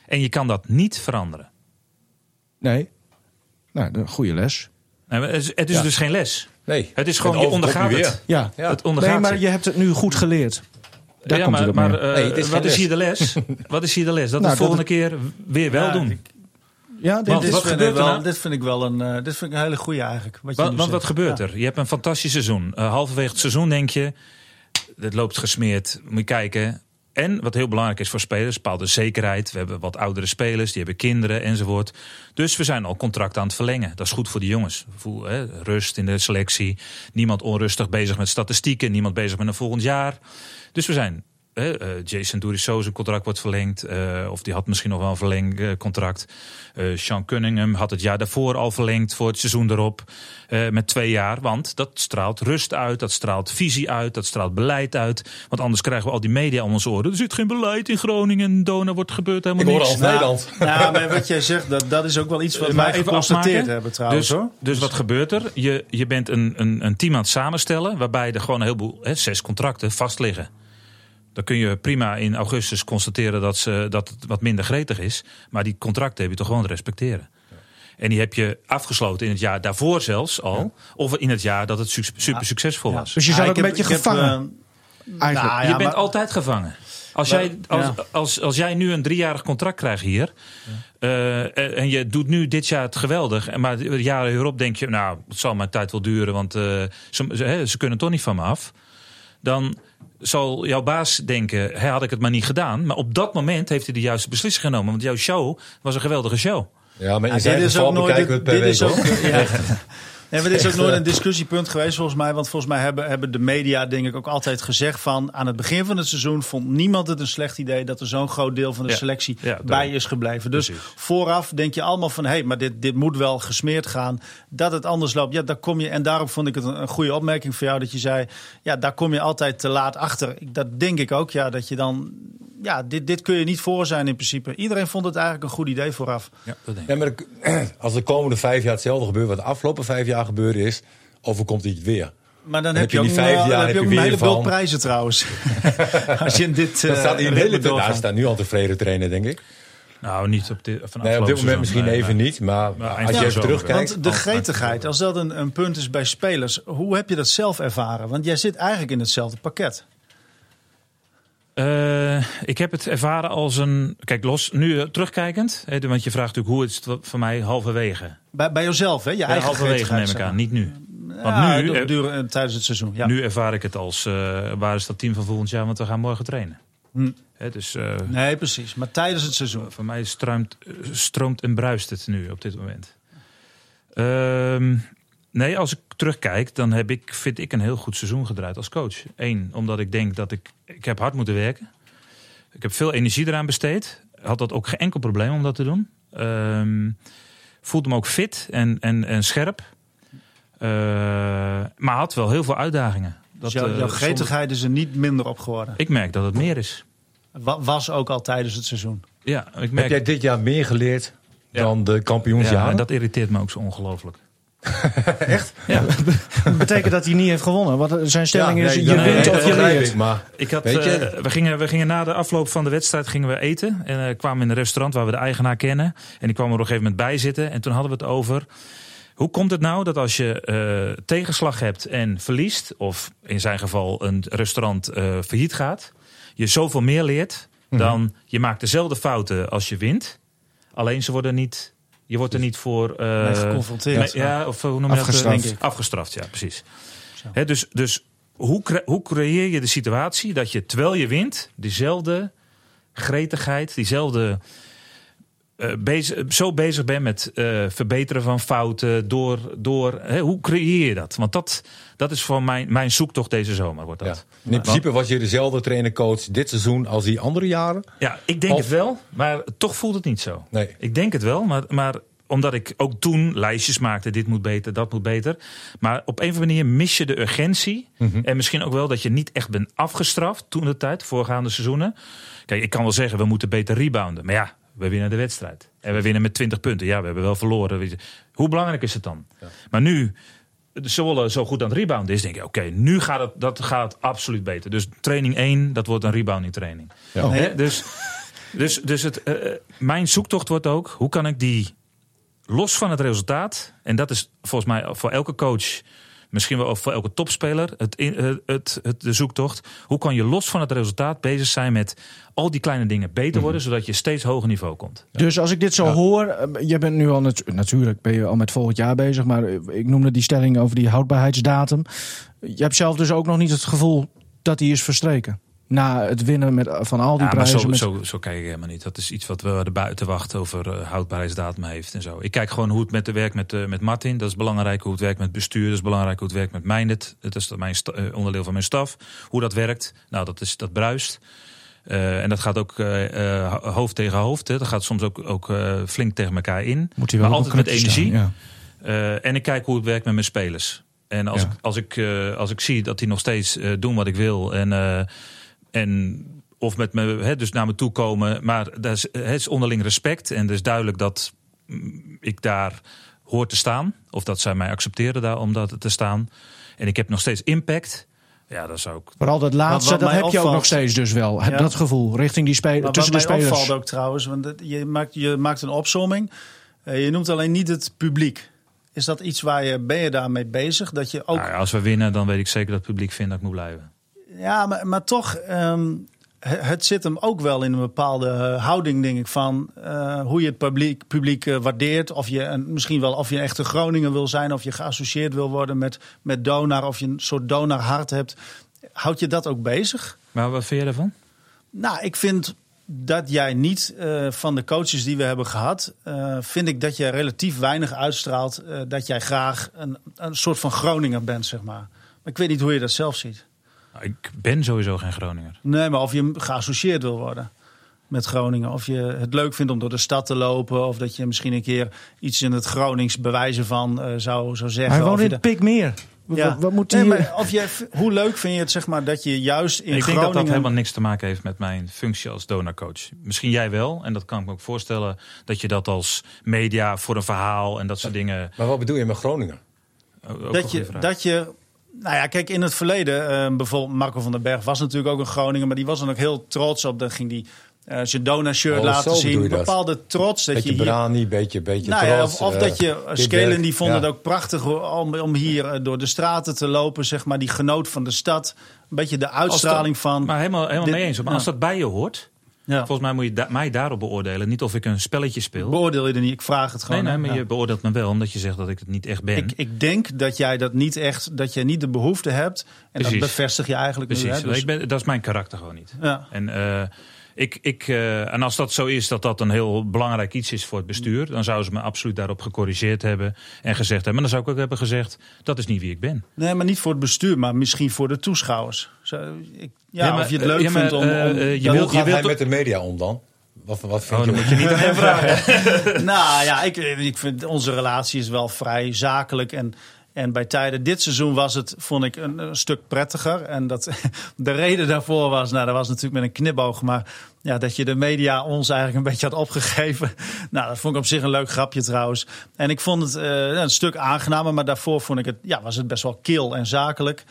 En je kan dat niet veranderen. Nee. Nou, een goede les. Het is, het is Ja. dus geen les. Nee. Het is gewoon, Het je ondergaat het. weer. Ja. Ja. Het ondergaat Nee, maar je hebt het nu goed geleerd. Daar ja, komt het maar, op maar eh, Nee, is wat is hier de les. [LAUGHS] wat is hier de les? Dat Nou, we de volgende dat keer weer wel Ja, doen. ik- ja, dit Want dit, wat vind ik er wel, nou? dit vind ik wel een, eh, dit vind ik een hele goede eigenlijk. Wat je Want, want wat gebeurt Ja. er? Je hebt een fantastisch seizoen. Eh, halverwege het seizoen denk je, het loopt gesmeerd. Moet je kijken. En wat heel belangrijk is voor spelers, bepaalde zekerheid. We hebben wat oudere spelers, die hebben kinderen enzovoort. Dus we zijn al contract aan het verlengen. Dat is goed voor de jongens. Voel, hè, rust in de selectie. Niemand onrustig bezig met statistieken. Niemand bezig met een volgend jaar. Dus we zijn. hè, eh, Jason Durisso, zijn contract wordt verlengd. eh, of die had misschien nog wel een verlengd eh, contract. Eh, Sean Cunningham had het jaar daarvoor al verlengd voor het seizoen erop. eh, met twee jaar. Want dat straalt rust uit. Dat straalt visie uit. Dat straalt beleid uit. Want anders krijgen we al die media om ons oren. Er zit geen beleid in Groningen. Dona wordt gebeurd helemaal Ik hoor niks. al Nederland. Ja, maar wat jij zegt, dat, dat is ook wel iets wat wij even geconstateerd hebben trouwens. Dus, hoor. dus wat gebeurt er? Je, je bent een, een, een team aan het samenstellen. waarbij er gewoon een heleboel, hè, zes contracten vast liggen. Dan kun je prima in augustus constateren dat, ze, dat het wat minder gretig is. Maar die contracten heb je toch gewoon te respecteren. En die heb je afgesloten in het jaar daarvoor zelfs al. Of in het jaar dat het su- super succesvol Ja. was. Dus je zat ook een heb- beetje heb, gevangen. eh, Eigenlijk. nou, je bent maar- altijd gevangen. Als Maar- jij, als, ja. als, als jij nu een driejarig contract krijgt hier. eh, en je doet nu dit jaar het geweldig. en Maar de jaren hierop denk je. Nou, het zal mijn tijd wel duren. Want eh, ze, ze, hè, ze kunnen toch niet van me af. Dan zal jouw baas denken. Hè, had ik het maar niet gedaan. Maar op dat moment heeft hij de juiste beslissing genomen. Want jouw show was een geweldige show. Ja, maar in Ja, zijn dit is geval ook nooit. bekijken we het per dit week, is ook, [LAUGHS] ja. Nee, maar dit is ook nooit een discussiepunt geweest volgens mij. Want volgens mij hebben, hebben de media denk ik ook altijd gezegd van... aan het begin van het seizoen vond niemand het een slecht idee... dat er zo'n groot deel van de selectie Ja, bij is gebleven. Dus Precies. vooraf denk je allemaal van... hé, hey, maar dit, dit moet wel gesmeerd gaan. Dat het anders loopt, ja, daar kom je... en daarom vond ik het een, een goede opmerking voor jou dat je zei... ja, daar kom je altijd te laat achter. Dat denk ik ook, ja, dat je dan... Ja, dit, dit kun je niet voor zijn in principe. Iedereen vond het eigenlijk een goed idee vooraf. Ja, dat denk ik. Ja, maar [CLEARS THROAT] als de komende vijf jaar hetzelfde gebeurt wat de afgelopen vijf jaar gebeurd is, overkomt hij het weer. Maar dan heb je je ook, die vijf jaar, dan heb je ook een weer heleboel prijzen trouwens. [LAUGHS] Als je in dit Dan uh, staat hij een hele. Hij staat nu al tevreden trainen, denk ik. Nou, niet op dit, van Nee, op dit moment misschien nee, even nee. niet, maar, als je even terugkijkt. Want de gretigheid, als dat een, een punt is bij spelers, hoe heb je dat zelf ervaren? Want jij zit eigenlijk in hetzelfde pakket. Eh, ik heb het ervaren als een. Kijk, los, nu eh, terugkijkend. Hè, want je vraagt natuurlijk hoe is het voor mij halverwege. Bij, bij jezelf, hè? Je Ja, eigen halverwege neem ik aan, niet nu. Ja, nu, eh, tijdens het seizoen. Ja. Nu ervaar ik het als. eh, waar is dat team van volgend jaar? Want we gaan morgen trainen. Hm. Hè, dus Nee, precies. Maar tijdens het seizoen. voor mij stroomt, stroomt en bruist het nu op dit moment. Ehm, nee, als ik terugkijk, dan heb ik, vind ik een heel goed seizoen gedraaid als coach. Eén, omdat ik denk dat ik. Ik heb hard moeten werken. Ik heb veel energie eraan besteed. Had dat ook geen enkel probleem om dat te doen. Ehm voelde me ook fit en, en, en scherp. Eh, maar had wel heel veel uitdagingen. Dat, Dus jouw, eh, jouw zonder- gretigheid is er niet minder op geworden. Ik merk dat het meer is. Wa- Was ook al tijdens het seizoen. Ja, ik Heb merk jij dit jaar meer geleerd Ja. dan de ja, kampioensjaren? en dat irriteert me ook zo ongelooflijk. [LAUGHS] Echt? Ja. Dat betekent dat hij niet heeft gewonnen. Want zijn stelling Ja, is, je wint nee, of je leert. ik, maar Ik had, Weet je- eh, we, gingen, we gingen na de afloop van de wedstrijd gingen we eten. En eh, kwamen in een restaurant waar we de eigenaar kennen. En die kwam er op een gegeven moment bij zitten. En toen hadden we het over. Hoe komt het nou dat als je eh, tegenslag hebt en verliest. Of in zijn geval een restaurant eh, failliet gaat. Je zoveel meer leert dan je maakt dezelfde fouten als je wint. Alleen ze worden niet. Je wordt er niet voor eh, Nee, geconfronteerd. nee, ja, of eh, hoe noem je dat? Afgestraft. Ik. Afgestraft, ja, precies. Dus dus hoe, cre- hoe creëer je de situatie dat je terwijl je wint, diezelfde gretigheid, diezelfde. Eh, bezig, zo bezig bent met eh, verbeteren van fouten. Door, door, hè, hoe creëer je dat? Want dat, dat is voor mijn, mijn zoektocht deze zomer. Wordt ja. dat. in principe was je dezelfde trainer-coach dit seizoen als die andere jaren. Ja, ik denk Of- het wel, maar toch voelt het niet zo. Nee. Ik denk het wel, maar, maar omdat ik ook toen lijstjes maakte, dit moet beter, dat moet beter. Maar op een of andere manier mis je de urgentie. En misschien ook wel dat je niet echt bent afgestraft toen de tijd, voorgaande seizoenen. Kijk, ik kan wel zeggen, we moeten beter rebounden. Maar ja, we winnen de wedstrijd. En we winnen met 20 punten. Ja, we hebben wel verloren. Hoe belangrijk is het dan? Maar nu, de Zwolle zo goed aan het rebounden is, denk ik, oké, nu gaat het, dat gaat absoluut beter. Dus training 1, dat wordt een rebounding training. Ja. Dus, dus, dus het, eh, eh, mijn zoektocht wordt ook, hoe kan ik die los van het resultaat, en dat is volgens mij voor elke coach misschien wel voor elke topspeler, het, eh, het, het, de zoektocht. Hoe kan je los van het resultaat bezig zijn met al die kleine dingen beter worden, zodat je steeds hoger niveau komt? Dus als ik dit zo hoor, eh, je bent nu al natu- natuurlijk ben je al met volgend jaar bezig, maar eh, ik noemde die stelling over die houdbaarheidsdatum. Je hebt zelf dus ook nog niet het gevoel dat die is verstreken. Na het winnen met, van al die Ja, maar prijzen. zo, met- zo, zo kijk ik helemaal niet. Dat is iets wat we er buiten wachten over eh, houdbaarheidsdatum heeft en zo. Ik kijk gewoon hoe het met de werk met, eh, met Martin. Dat is belangrijk. Hoe het werkt met bestuur. Dat is belangrijk. Hoe het werkt met Minded. Dat is mijn eh, onderdeel van mijn staf. Hoe dat werkt. Nou, dat, is, dat bruist. Eh, en dat gaat ook eh, eh, ho- hoofd tegen hoofd. Hè. Dat gaat soms ook, ook eh, flink tegen elkaar in. moet wel maar altijd met energie. staan, ja. Eh, en ik kijk hoe het werkt met mijn spelers. En als, Ja. ik, als, ik, eh, als ik zie dat die nog steeds eh, doen wat ik wil. En, eh, en of met me, hè, dus naar me toe komen. Maar dat is, het is onderling respect. En het is duidelijk dat mm, ik daar hoor te staan. Of dat zij mij accepteren daar om dat te staan. En ik heb nog steeds impact. Ja, dat zou ik. Vooral dat laatste, wat dat heb je ook nog steeds dus wel. Ja. Dat gevoel richting die spelers, Maar tussen wat de spelers. opvalt ook trouwens, want je maakt, je maakt een opsomming. Eh, je noemt alleen niet het publiek. Is dat iets waar je, ben je daarmee bezig? Dat je ook Nou ja, als we winnen, dan weet ik zeker dat het publiek vindt dat ik moet blijven. Ja, maar, maar toch, ehm, het, zit hem ook wel in een bepaalde houding, denk ik, van eh, hoe je het publiek, publiek eh, waardeert. Of je een, misschien wel of je echt een Groninger wil zijn, of je geassocieerd wil worden met, met Donar, of je een soort Donar-hart hebt. Houd je dat ook bezig? Maar wat vind je daarvan? Nou, ik vind dat jij niet eh, van de coaches die we hebben gehad, eh, vind ik dat jij relatief weinig uitstraalt dat jij graag een, een soort van Groninger bent, zeg maar. Maar ik weet niet hoe je dat zelf ziet. Ik ben sowieso geen Groninger. Nee, maar of je geassocieerd wil worden met Groningen. Of je het leuk vindt om door de stad te lopen. Of dat je misschien een keer iets in het Gronings bewijzen van eh, zou, zou zeggen. Hij woont in Pikmeer. Ja. Wat, wat moet Nee, maar of je, hoe leuk vind je het, zeg maar, dat je juist in ik denk Groningen... dat dat helemaal niks te maken heeft met mijn functie als donorcoach. Misschien jij wel, en dat kan ik me ook voorstellen, dat je dat als media voor een verhaal en dat soort dingen. Maar wat bedoel je met Groningen? ook dat, je, dat je... Nou ja, kijk, in het verleden, eh, bijvoorbeeld Marco van den Berg was natuurlijk ook een Groninger. Maar die was dan ook heel trots op. Dan ging die eh, zijn Dona-shirt Oh, laten zien. Een dat. bepaalde trots. Dat Beetje je hier, brani, beetje, beetje Nou ja, trots. of, of eh, dat je, dit Skelen die vond ja. het ook prachtig om, om hier eh, door de straten te lopen, zeg maar, die genoot van de stad. Een beetje de uitstraling dat- van... Maar helemaal, helemaal Dit- mee eens. Maar ja. als dat bij je hoort, ja. volgens mij moet je da- mij daarop beoordelen. Niet of ik een spelletje speel. Beoordeel je er niet, ik vraag het nee, gewoon. nee, hè. maar Ja. je beoordeelt me wel omdat je zegt dat ik het niet echt ben. ik, ik denk dat jij dat niet echt, dat je niet de behoefte hebt. En Precies. dat bevestig je eigenlijk nu. Precies. Hè? Dus- ik ben, dat is mijn karakter gewoon niet. ja. En, eh, ik, ik, eh, en als dat zo is, dat dat een heel belangrijk iets is voor het bestuur, dan zouden ze me absoluut daarop gecorrigeerd hebben en gezegd hebben. Maar dan zou ik ook hebben gezegd: dat is niet wie ik ben. Nee, maar niet voor het bestuur, maar misschien voor de toeschouwers. Zo, ik, ja, Ja, maar, of je het eh, leuk ja, maar, vindt om... om eh, eh, je wilt- gaat hij toch- met de media om dan? Wat, wat vind Oh, je? moet je niet aan hem vragen. [LAUGHS] nou ja, ik, ik vind onze relatie is wel vrij zakelijk. En, en bij tijden dit seizoen was het, vond ik, een, stuk prettiger. En dat, [LAUGHS] de reden daarvoor was, nou, dat was natuurlijk met een knipoog. Maar ja, dat je de media ons eigenlijk een beetje had opgegeven. [LAUGHS] Nou, dat vond ik op zich een leuk grapje trouwens. En ik vond het eh, een stuk aangenamer. Maar daarvoor vond ik het, ja, was het best wel kil en zakelijk.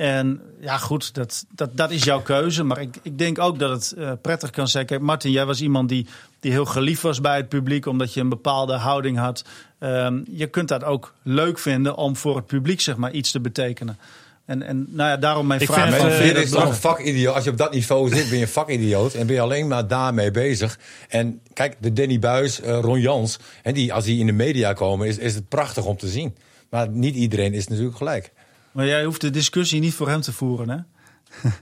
En ja, goed, dat, dat, dat is jouw keuze. Maar ik, ik denk ook dat het eh, prettig kan zijn. Kijk, Martin, jij was iemand die, die heel geliefd was bij het publiek, omdat je een bepaalde houding had. Ehm, je kunt dat ook leuk vinden om voor het publiek zeg maar, iets te betekenen. En, en nou ja, daarom mijn Ik vraag. vind van, dat is toch een belangrijk? vakidioot. Als je op dat niveau zit, ben je een vakidioot. En ben je alleen maar daarmee bezig. En kijk, de Danny Buis, eh, Ron Jans. En die, als die in de media komen, is, is het prachtig om te zien. Maar niet iedereen is natuurlijk gelijk. Maar jij hoeft de discussie niet voor hem te voeren, hè?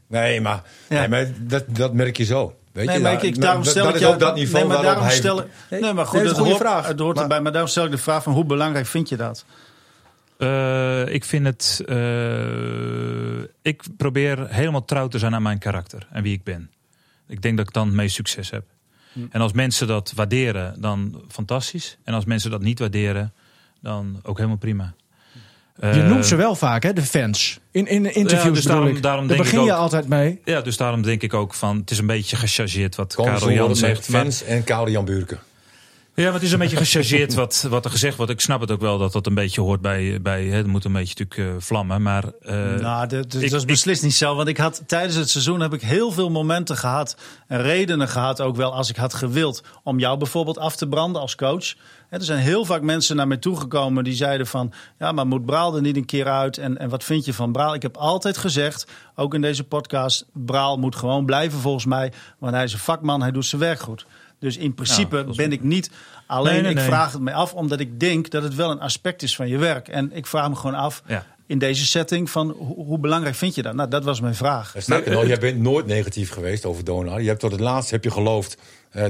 Nee, maar, Ja. nee, maar dat, dat merk je zo. Weet Nee, je, maar nou, ik, ik, daarom dat- stel dat ik is jou ook dat niveau nee, maar daarom hij... stel ik, Nee, maar goed, nee, dat is een het, goede hoort, vraag. het hoort Maar- erbij. Maar daarom stel ik de vraag van hoe belangrijk vind je dat? Eh, ik vind het. eh, ik probeer helemaal trouw te zijn aan mijn karakter en wie ik ben. Ik denk dat ik dan het meest succes heb. Hm. En als mensen dat waarderen, dan fantastisch. En als mensen dat niet waarderen, dan ook helemaal prima. Je Eh, noemt ze wel vaak, hè, de fans. In, in interviews Ja, dus bedoel daarom- ik. daarom Daar denk ik begin je ook- altijd mee. Ja, dus daarom denk ik ook van, het is een beetje gechargeerd wat Karel Jan zegt. Maar, fans en Karel Jan Buurken. Ja, maar het is een beetje gechargeerd wat, wat er gezegd wordt. Ik snap het ook wel dat dat een beetje hoort bij... bij hè, het moet een beetje natuurlijk uh, vlammen, maar... Uh, nou, dat, dat ik- is beslist niet zo. Want ik had tijdens het seizoen heb ik heel veel momenten gehad. En redenen gehad ook wel als ik had gewild. Om jou bijvoorbeeld af te branden als coach. Hè, er zijn heel vaak mensen naar mij toegekomen die zeiden van... Ja, maar moet Braal er niet een keer uit? En, en wat vind je van Braal? Ik heb altijd gezegd, ook in deze podcast... Braal moet gewoon blijven volgens mij. Want hij is een vakman, hij doet zijn werk goed. Dus in principe Ja, is ben ik niet... Alleen Nee, nee, ik vraag het mij af omdat ik denk dat het wel een aspect is van je werk. En ik vraag me gewoon af Ja. in deze setting van hoe, hoe belangrijk vind je dat? Nou, dat was mijn vraag. Nog, jij bent nooit negatief geweest over Donar. Je hebt tot het laatst heb je geloofd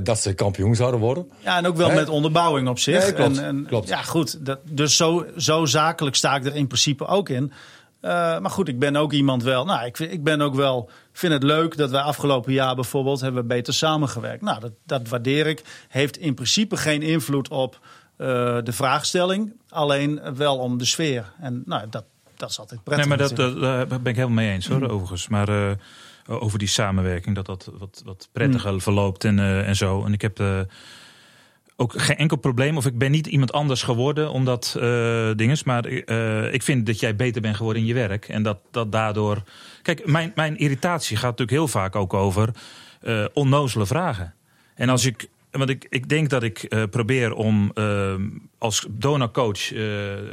dat ze kampioen zouden worden. Ja, en ook wel met onderbouwing op zich. Ja, klopt, en, en, klopt. Ja, goed. Dat, dus zo, zo zakelijk sta ik er in principe ook in. Eh, maar goed, ik ben ook iemand wel. Nou, ik, vind- ik ben ook wel. Vind het leuk dat wij afgelopen jaar bijvoorbeeld hebben we beter samengewerkt. Nou, dat, dat waardeer ik. Heeft in principe geen invloed op eh, de vraagstelling. Alleen wel om de sfeer. En nou, dat, dat is altijd prettig. Nee, maar dat, daar ben ik helemaal mee eens hoor, overigens. Maar eh, over die samenwerking, dat dat wat, wat prettiger verloopt en, eh, en zo. En ik heb eh, ook geen enkel probleem, of ik ben niet iemand anders geworden omdat eh dinges. Maar eh, ik vind dat jij beter bent geworden in je werk. En dat, dat daardoor. Kijk, mijn, mijn irritatie gaat natuurlijk heel vaak ook over eh, onnozele vragen. En als ik. Want ik, ik denk dat ik eh, probeer om eh, als donorcoach eh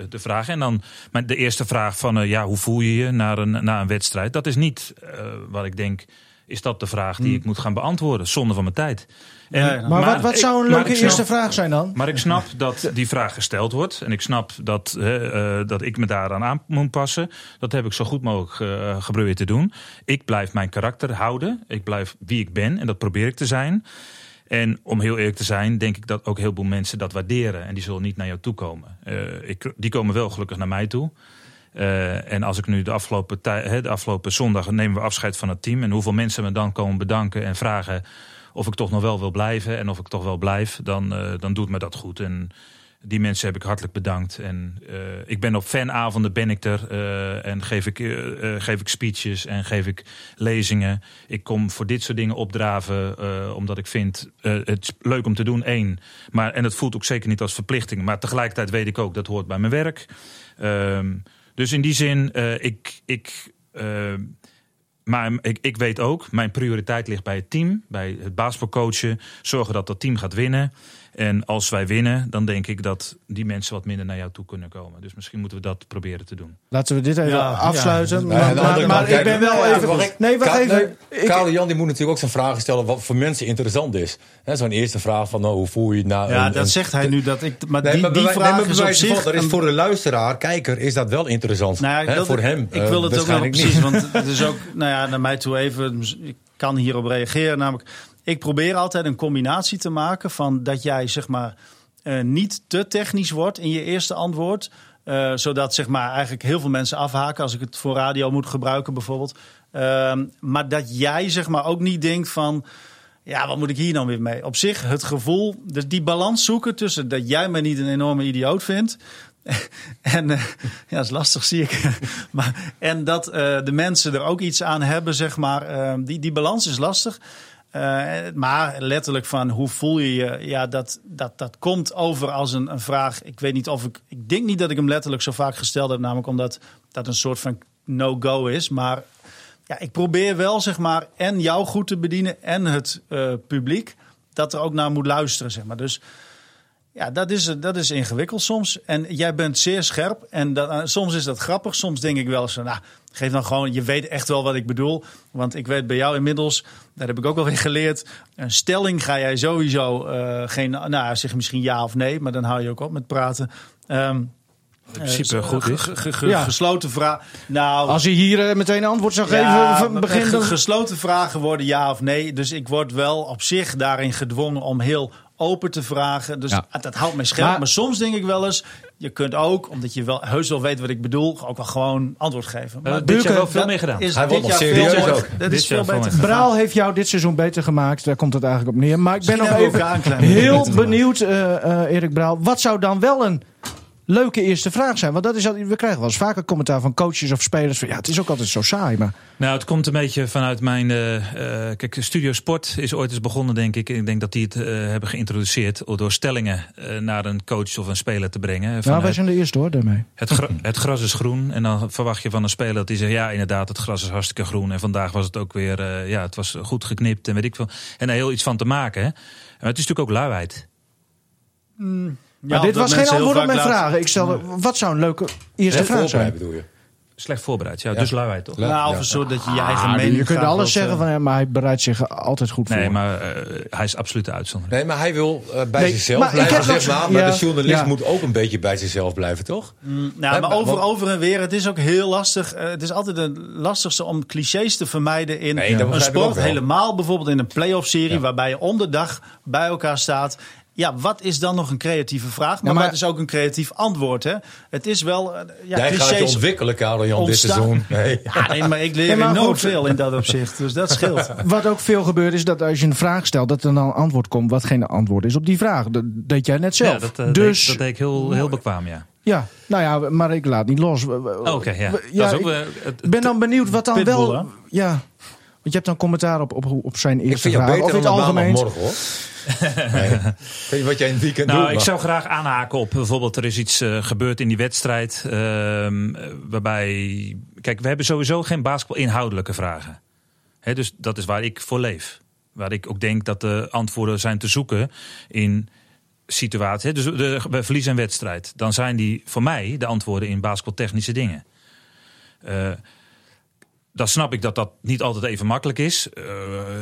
te vragen. En dan maar de eerste vraag van ja, hoe voel je je na een, na een wedstrijd? Dat is niet eh, wat ik denk. Is dat de vraag die ik moet gaan beantwoorden? Zonde van mijn tijd. En, Ja, ja. Maar, wat, wat ik- zou een leuke snap- eerste vraag zijn dan? maar ik snap dat die vraag gesteld wordt. En ik snap dat, hè, eh, dat ik me daaraan aan moet passen. Dat heb ik zo goed mogelijk eh, geprobeerd te doen. Ik blijf mijn karakter houden. Ik blijf wie ik ben. En dat probeer ik te zijn. En om heel eerlijk te zijn, denk ik dat ook heel veel mensen dat waarderen. En die zullen niet naar jou toe komen. Eh, ik, die komen wel gelukkig naar mij toe. Eh, en als ik nu de afgelopen, de afgelopen zondag nemen we afscheid van het team. En hoeveel mensen me dan komen bedanken en vragen of ik toch nog wel wil blijven. En of ik toch wel blijf, dan, eh, dan doet me dat goed. En die mensen heb ik hartelijk bedankt. En eh, ik ben op fanavonden ben ik er. eh, en geef ik, eh, geef ik speeches en geef ik lezingen. Ik kom voor dit soort dingen opdraven. omdat ik vind het leuk om te doen, één. Maar, en het voelt ook zeker niet als verplichting. Maar tegelijkertijd weet ik ook dat hoort bij mijn werk. Ehm, dus in die zin, ik. ik maar ik, ik weet ook, mijn prioriteit ligt bij het team, bij het basketbalcoachen. Zorgen dat dat team gaat winnen. En als wij winnen, dan denk ik dat die mensen wat minder naar jou toe kunnen komen. Dus misschien moeten we dat proberen te doen. Laten we dit even Ja, afsluiten. ja. Maar, ik ben wel even... Nee, wacht even. Karel Jan die moet natuurlijk ook zijn vragen stellen wat voor mensen interessant is. Hè, Zo'n eerste vraag van nou, hoe voel je je na ja, een- dat een- zegt hij nu dat ik. Maar Nee, die, nee, vraag is op van, zich. dat is een- voor de luisteraar, kijker, is dat wel interessant. Nou Hè, voor hem. Ik eh, wil het ook wel precies, want [LAUGHS] het is ook, nou ja, naar mij toe even, ik kan hierop reageren. Namelijk, ik probeer altijd een combinatie te maken van dat jij zeg maar eh, niet te technisch wordt in je eerste antwoord. eh, zodat zeg maar eigenlijk heel veel mensen afhaken als ik het voor radio moet gebruiken bijvoorbeeld. Ehm, maar dat jij zeg maar ook niet denkt van. Ja, wat moet ik hier dan weer mee? Op zich, het gevoel, dus die balans zoeken tussen dat jij mij niet een enorme idioot vindt. [LAUGHS] en eh, ja, is lastig, zie ik. [LAUGHS] maar, en dat de mensen er ook iets aan hebben, zeg maar. Eh, die, die balans is lastig. Eh, maar letterlijk van hoe voel je je? Ja, dat, dat, dat komt over als een, een vraag. Ik weet niet of ik. Ik denk niet dat ik hem letterlijk zo vaak gesteld heb, namelijk omdat dat een soort van no-go is. Maar ja, ik probeer wel, zeg maar, en jou goed te bedienen en het eh, publiek. Dat er ook naar moet luisteren, zeg maar. Dus ja, dat is, dat is ingewikkeld soms. En jij bent zeer scherp. En dat, eh, soms is dat grappig. Soms denk ik wel van, nou, geef dan gewoon, je weet echt wel wat ik bedoel. Want ik weet bij jou inmiddels, daar heb ik ook wel weer geleerd. Een stelling ga jij sowieso eh, geen, nou, zeg misschien ja of nee, maar dan hou je ook op met praten. Ehm In principe eh, goed ge- is. ge- ge- ge- Ja. Gesloten vraag. Nou, Als je hier eh, meteen een antwoord zou geven, ja, begin dan... gesloten vragen worden ja of nee. Dus ik word wel op zich daarin gedwongen om heel open te vragen. Dus Ja. dat houdt mij scherp. Maar- Maar, soms denk ik wel eens, je kunt ook, omdat je wel heus wel weet wat ik bedoel, ook wel gewoon antwoord geven. Uh, Maar dit Buurke, jaar wel veel dat mee gedaan. is Hij dit wordt nog serieus veel, ook. Dat Dit is veel beter. Braal heeft jou dit seizoen beter gemaakt. Daar komt het eigenlijk op neer. Maar ik ben nog even heel benieuwd, eh, eh, Erik Braal. Wat zou dan wel een leuke eerste vraag zijn? Want dat is, al- we krijgen wel eens vaker commentaar van coaches of spelers. Van, ja, het is ook altijd zo saai. Maar Nou, het komt een beetje vanuit mijn. eh, eh, kijk, Studio Sport is ooit eens begonnen, denk ik. Ik denk dat die het eh, hebben geïntroduceerd door stellingen eh, naar een coach of een speler te brengen. nou, wij zijn de eerste hoor, daarmee. het, gra- het gras is groen. En dan verwacht je van een speler dat hij zegt: Ja, inderdaad, het gras is hartstikke groen. En vandaag was het ook weer. eh, ja, het was goed geknipt en weet ik veel. En daar heel iets van te maken. Hè? Maar het is natuurlijk ook luiheid. Maar dit was geen antwoord op mijn vragen. Ik stelde, wat zou een leuke eerste Hè, vraag voorbereid zijn? bedoel je? Slecht voorbereid. Ja, Ja. dus luiheid toch? Ja. Nou, of Ja. zo dat je je eigen Ah, mening je kunt alles zeggen, eh, van, hem, maar hij bereidt zich altijd goed voor. Nee, maar eh, hij is absoluut de uitzondering. Nee, maar hij wil eh, bij Nee, zichzelf maar ik blijven, zeg maar. zo- Maar ja, de journalist ja. moet ook een beetje bij zichzelf blijven, toch? Nou, Hè, maar maar- over, want- over en weer. Het is ook heel lastig. Het is altijd het lastigste om clichés te vermijden in Nee, een sport. Helemaal bijvoorbeeld in een playoff-serie Ja. waarbij je om de dag bij elkaar staat. Ja, wat is dan nog een creatieve vraag? Maar, maar- wat is ook een creatief antwoord? Hè? Het is wel. eh, Ja, Jij gaat je clichés ontwikkelen, Karel Jan, dit seizoen. [LAUGHS] Nee. Ja, nee, maar ik leer Nee, maar enorm goed. veel in dat opzicht. Dus dat scheelt. [LAUGHS] Wat ook veel gebeurt is dat als je een vraag stelt, dat er dan een antwoord komt wat geen antwoord is op die vraag. Dat deed jij net zelf. Ja, dat, eh, dus deed, dat deed ik heel, heel bekwaam, ja. ja, nou ja, maar ik laat niet los. Oké, ja. we- ja, dat is ook, ik eh, het- ben dan benieuwd wat dan Pitbull, wel. hè? Ja, want je hebt dan commentaar op, op, op zijn Ik eerste vind vraag. Of beter dan het de algemeen. maandagmorgen, hoor. Nee. Weet je wat jij in het weekend Nou, doet? ik maar- zou graag aanhaken op bijvoorbeeld er is iets eh, gebeurd in die wedstrijd. ehm, eh, waarbij. Kijk, we hebben sowieso geen basketbal inhoudelijke vragen. Hè, dus dat is waar ik voor leef. Waar ik ook denk dat de antwoorden zijn te zoeken in situaties. Dus de, we verliezen een wedstrijd. Dan zijn die voor mij de antwoorden in basketbaltechnische dingen. Eh, dan snap ik dat dat niet altijd even makkelijk is. Eh,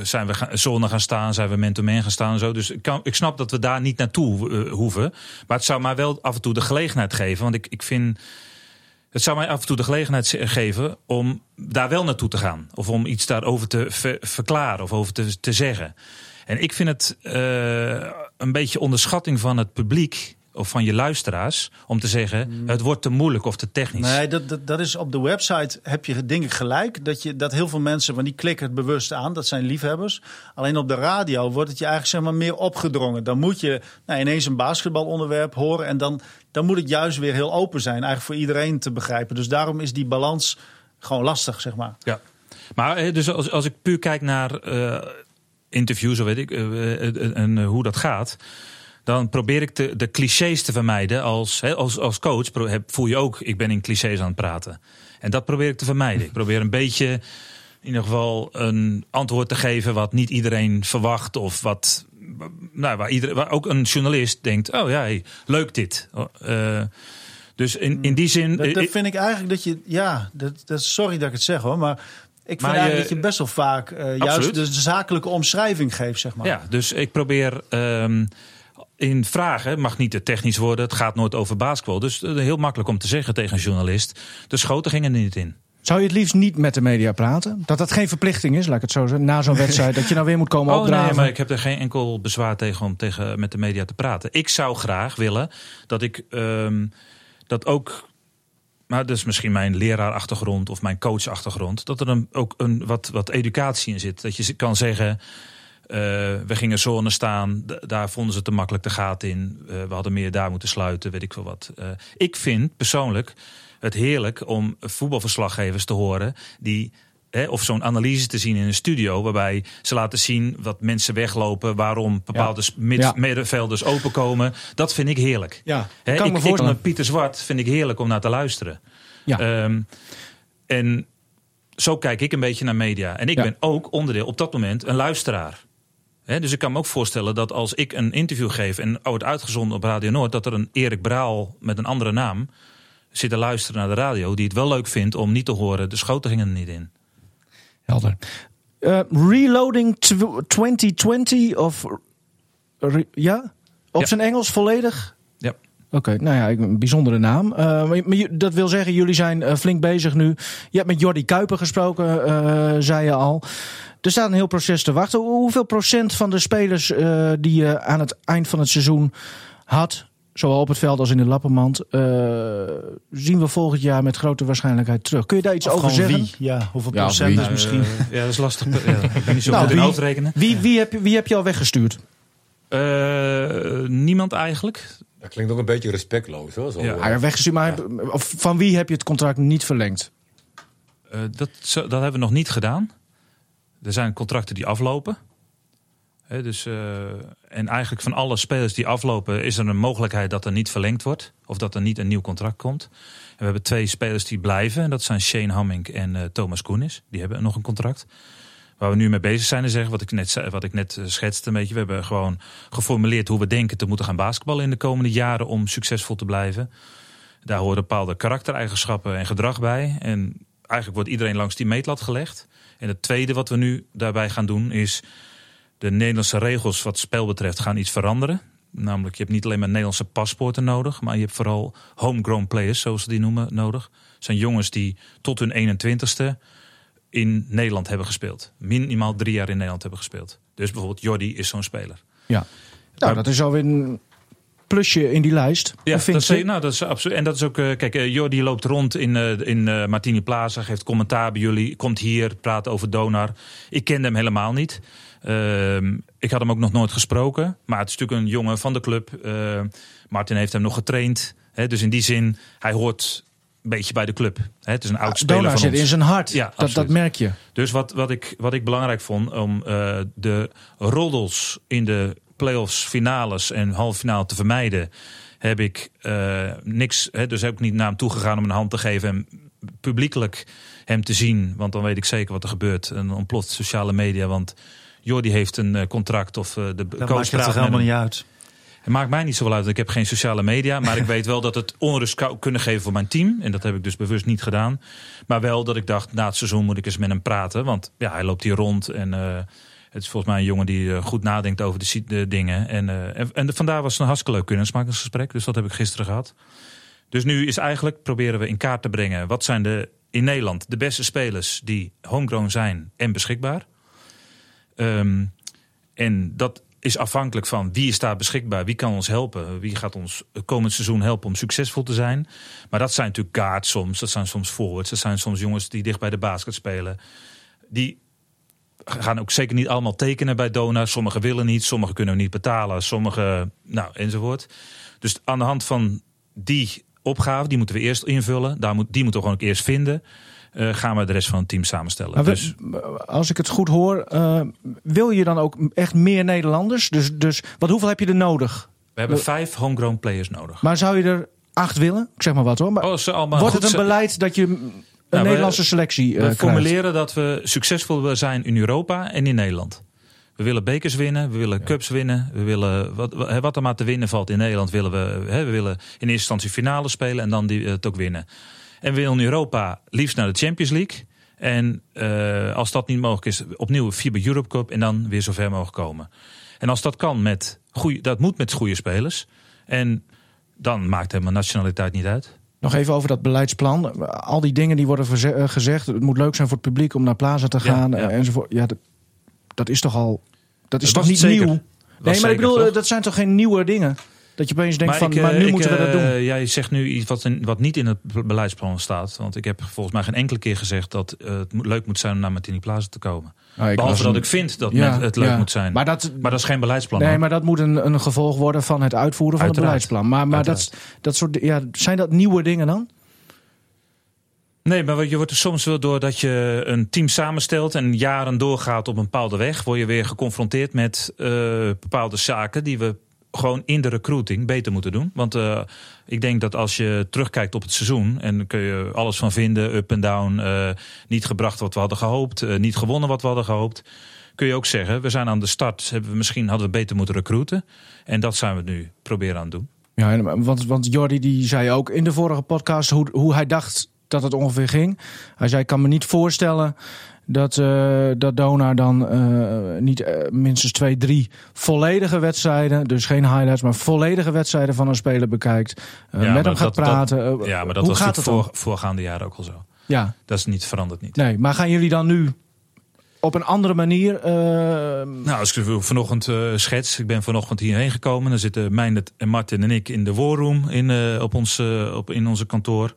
zijn we gaan, zone gaan staan, zijn we man-to-man gaan staan en zo. Dus ik, ik snap dat we daar niet naartoe eh, hoeven. Maar het zou mij wel af en toe de gelegenheid geven. Want ik, ik vind. Het zou mij af en toe de gelegenheid geven om daar wel naartoe te gaan. Of om iets daarover te ver- verklaren of over te, te zeggen. En ik vind het eh, een beetje onderschatting van het publiek of van je luisteraars om te zeggen: het wordt te moeilijk of te technisch. Nee, dat, dat, dat is op de website heb je denk ik gelijk. Dat, je, dat heel veel mensen, want die klikken het bewust aan. Dat zijn liefhebbers. Alleen op de radio wordt het je eigenlijk zeg maar meer opgedrongen. Dan moet je nou, ineens een basketbalonderwerp horen. En dan, dan moet het juist weer heel open zijn. Eigenlijk voor iedereen te begrijpen. Dus daarom is die balans gewoon lastig, zeg maar. Ja, maar eh, dus als, als ik puur kijk naar eh, interviews, of weet ik, eh, en hoe dat gaat. Dan probeer ik de, de clichés te vermijden. Als, als, als coach heb, voel je ook, ik ben in clichés aan het praten. En dat probeer ik te vermijden. Ik probeer een beetje, in ieder geval, een antwoord te geven wat niet iedereen verwacht. Of wat, nou, waar, iedereen, waar ook een journalist denkt, oh ja, hey, leuk dit. Eh, dus in, in die zin... Dat, dat eh, vind ik eigenlijk dat je, ja, dat, dat, sorry dat ik het zeg hoor. Maar ik vind eigenlijk je- dat je best wel vaak eh, juist de zakelijke omschrijving geeft, zeg maar. Ja, dus ik probeer ehm, in vragen, mag niet te technisch worden, het gaat nooit over basketbal. Dus eh, heel makkelijk om te zeggen tegen een journalist, de schoten gingen er niet in. Zou je het liefst niet met de media praten? Dat dat geen verplichting is, laat ik het zo zeggen. Na zo'n wedstrijd, dat je nou weer moet komen Oh nee, maar ik heb er geen enkel bezwaar tegen om tegen, met de media te praten. Ik zou graag willen dat ik ehm, dat ook... Maar dat is misschien mijn leraarachtergrond of mijn coachachtergrond. Dat er een, ook een, wat, wat educatie in zit. Dat je kan zeggen, eh, we gingen zone staan. Daar vonden ze te makkelijk de gaten in. Eh, we hadden meer daar moeten sluiten, weet ik veel wat. Eh, ik vind persoonlijk het heerlijk om voetbalverslaggevers te horen... die Hè, of zo'n analyse te zien in een studio, waarbij ze laten zien wat mensen weglopen, waarom bepaalde s- mid- Ja. middenvelders openkomen. Dat vind ik heerlijk. Ja, Hè, kan ik, me voorstellen. Pieter Zwart vind ik heerlijk om naar te luisteren. Ja. Ehm, en zo kijk ik een beetje naar media. En ik Ja. ben ook onderdeel op dat moment een luisteraar. Dus ik kan me ook voorstellen dat als ik een interview geef en wordt uitgezonden op Radio Noord, dat er een Erik Braal met een andere naam zit te luisteren naar de radio, die het wel leuk vindt om niet te horen, de schoten gingen er niet in. Helder. Eh, reloading tw- 2020 of... re- ja? Op Ja. zijn Engels volledig? Oké, nou ja, ik- een bijzondere naam. Eh, maar, dat wil zeggen, jullie zijn eh, flink bezig nu. Je hebt met Jordi Kuiper gesproken, eh, zei je al. Er staat een heel proces te wachten. Hoe- Hoeveel procent van de spelers eh, die je aan het eind van het seizoen had, zowel op het veld als in de lappenmand, eh, zien we volgend jaar met grote waarschijnlijkheid terug? Kun je daar iets Of over zeggen? wie? Ja, hoeveel Ja, procent wie? is misschien? Ja, dat is lastig. ja, [LAUGHS] ik ben niet zo Nou, goed in wie- hoofdrekenen. Wie, wie, heb, je- wie heb je al weggestuurd? Eh, niemand eigenlijk. Dat klinkt ook een beetje respectloos hoor. Zo, Ja. eh, Hij werd weggestuurd, maar of van wie heb je het contract niet verlengd? Eh, dat, zo- dat hebben we nog niet gedaan. Er zijn contracten die aflopen. Hè, dus, eh, en eigenlijk van alle spelers die aflopen is er een mogelijkheid dat er niet verlengd wordt. Of dat er niet een nieuw contract komt. En we hebben twee spelers die blijven. En dat zijn Shane Hamming en eh, Thomas Koenis. Die hebben nog een contract. Waar we nu mee bezig zijn is zeggen, wat ik net, wat ik net eh, schetste een beetje. We hebben gewoon geformuleerd hoe we denken te moeten gaan basketballen in de komende jaren om succesvol te blijven. Daar horen bepaalde karaktereigenschappen en gedrag bij. En eigenlijk wordt iedereen langs die meetlat gelegd. En het tweede wat we nu daarbij gaan doen is de Nederlandse regels wat spel betreft gaan iets veranderen. Namelijk, je hebt niet alleen maar Nederlandse paspoorten nodig, maar je hebt vooral homegrown players, zoals ze die noemen, nodig. Het zijn jongens die tot hun 21ste in Nederland hebben gespeeld. Minimaal drie jaar in Nederland hebben gespeeld. Dus bijvoorbeeld Jordi is zo'n speler. Ja. Nou, dat is alweer een plusje in die lijst. Ja, dat is, nou, dat is absoluut. En dat is ook, eh, kijk, eh, Jordi loopt rond in, eh, in Martini Plaza, geeft commentaar bij jullie, komt hier, praat over Donar. Ik kende hem helemaal niet. Ehm, ik had hem ook nog nooit gesproken, maar het is natuurlijk een jongen van de club. Eh, Martin heeft hem nog getraind. Hè, dus in die zin, hij hoort beetje bij de club. Hè, het is een oud speler Donar van zit ons. in zijn hart. Ja, dat, dat merk je. Dus wat, wat, ik, wat ik belangrijk vond om eh, de roddels in de playoffs, finales en halve finale te vermijden, heb ik eh, niks. Hè, dus heb ik niet naar hem toegegaan om een hand te geven en publiekelijk hem te zien. Want dan weet ik zeker wat er gebeurt. En dan ontploft sociale media. Want Jordi heeft een eh, contract of eh, de Dat coach maakt het praat toch met helemaal niet uit. Het maakt mij niet zoveel uit. Ik heb geen sociale media. Maar ik weet wel dat het onrust zou kunnen geven voor mijn team. En dat heb ik dus bewust niet gedaan. Maar wel dat ik dacht, na het seizoen moet ik eens met hem praten. Want ja, hij loopt hier rond. En eh, het is volgens mij een jongen die eh, goed nadenkt over de, dingen. En, eh, en, en vandaar was het een hartstikke leuk kennismakingsgesprek. Dus dat heb ik gisteren gehad. Dus nu is eigenlijk, proberen we in kaart te brengen. Wat zijn de, in Nederland de beste spelers die homegrown zijn en beschikbaar. Ehm, en dat is afhankelijk van wie is daar beschikbaar, wie kan ons helpen, wie gaat ons komend seizoen helpen om succesvol te zijn. Maar dat zijn natuurlijk guards soms, dat zijn soms forwards, dat zijn soms jongens die dicht bij de basket spelen. Die gaan ook zeker niet allemaal tekenen bij Dona. Sommigen willen niet, sommigen kunnen niet betalen, sommigen, nou enzovoort. Dus aan de hand van die opgave, die moeten we eerst invullen, daar moet, die moeten we gewoon ook eerst vinden. Eh, gaan we de rest van het team samenstellen. Maar dus, als ik het goed hoor, eh, wil je dan ook echt meer Nederlanders? Dus, dus wat, hoeveel heb je er nodig? we hebben vijf homegrown players nodig. Maar zou je er acht willen? Ik zeg maar wat hoor. Maar Oh, allemaal wordt het een beleid dat je een we- Nederlandse selectie eh We krijgt? formuleren dat we succesvol willen zijn in Europa en in Nederland. We willen bekers winnen, we willen cups winnen, we willen wat, wat- wat er maar te winnen valt in Nederland willen we. Hè, we willen in eerste instantie finale spelen en dan die, het ook winnen. En willen in Europa liefst naar de Champions League. En eh, als dat niet mogelijk is, opnieuw FIBA Europe Cup en dan weer zover mogen komen. En als dat kan met goede, dat moet met goede spelers. En dan maakt helemaal nationaliteit niet uit. Nog even over dat beleidsplan. Al die dingen die worden eh, gezegd. Het moet leuk zijn voor het publiek om naar Plaza te gaan. ja. eh, enzovoort. Ja, dat, dat is toch al. Dat is Dat toch niet zeker. nieuw? Nee, maar ik bedoel, toch? dat zijn toch geen nieuwe dingen? Dat je opeens denkt van, ik, maar eh, nu ik, moeten we dat eh, doen. Jij zegt nu iets wat, in- wat niet in het be- beleidsplan staat. Want ik heb volgens mij geen enkele keer gezegd dat eh, het leuk moet zijn om naar Martini Plaza te komen. Nou, ik Behalve dat ik vind dat Ja, het leuk ja. moet zijn. Maar Maar, dat, is geen beleidsplan. nee, hoor. maar dat moet een, een gevolg worden van het uitvoeren van Uiteraard. het beleidsplan. Maar, maar dat, dat soort, ja, zijn dat nieuwe dingen dan? Nee, maar je wordt er soms wel door dat je een team samenstelt en jaren doorgaat op een bepaalde weg, word je weer geconfronteerd met eh, bepaalde zaken die we gewoon in de recruiting beter moeten doen. Want eh, ik denk dat als je terugkijkt op het seizoen, en kun je alles van vinden, up en down, eh, niet gebracht wat we hadden gehoopt, eh, niet gewonnen wat we hadden gehoopt. Kun je ook zeggen, we zijn aan de start, hebben we misschien hadden we beter moeten recruiten. En dat zijn we nu proberen aan het doen. Ja, want, want Jordi die zei ook in de vorige podcast hoe, hoe hij dacht dat het ongeveer ging. Hij zei, ik kan me niet voorstellen dat, eh dat Donar dan eh, niet eh, minstens twee, drie volledige wedstrijden, dus geen highlights, maar volledige wedstrijden van een speler bekijkt. Ja, met hem gaat dat- praten. Ja, maar dat hoe was gaat het natuurlijk dan? voor, voorgaande jaren ook al zo. Ja, Dat is niet veranderd niet. nee, maar gaan jullie dan nu op een andere manier... Nou, als ik vanochtend schets, ik ben vanochtend hierheen gekomen. Dan zitten Meindert en Martin en ik in de war room in, op ons, op, in onze kantoor.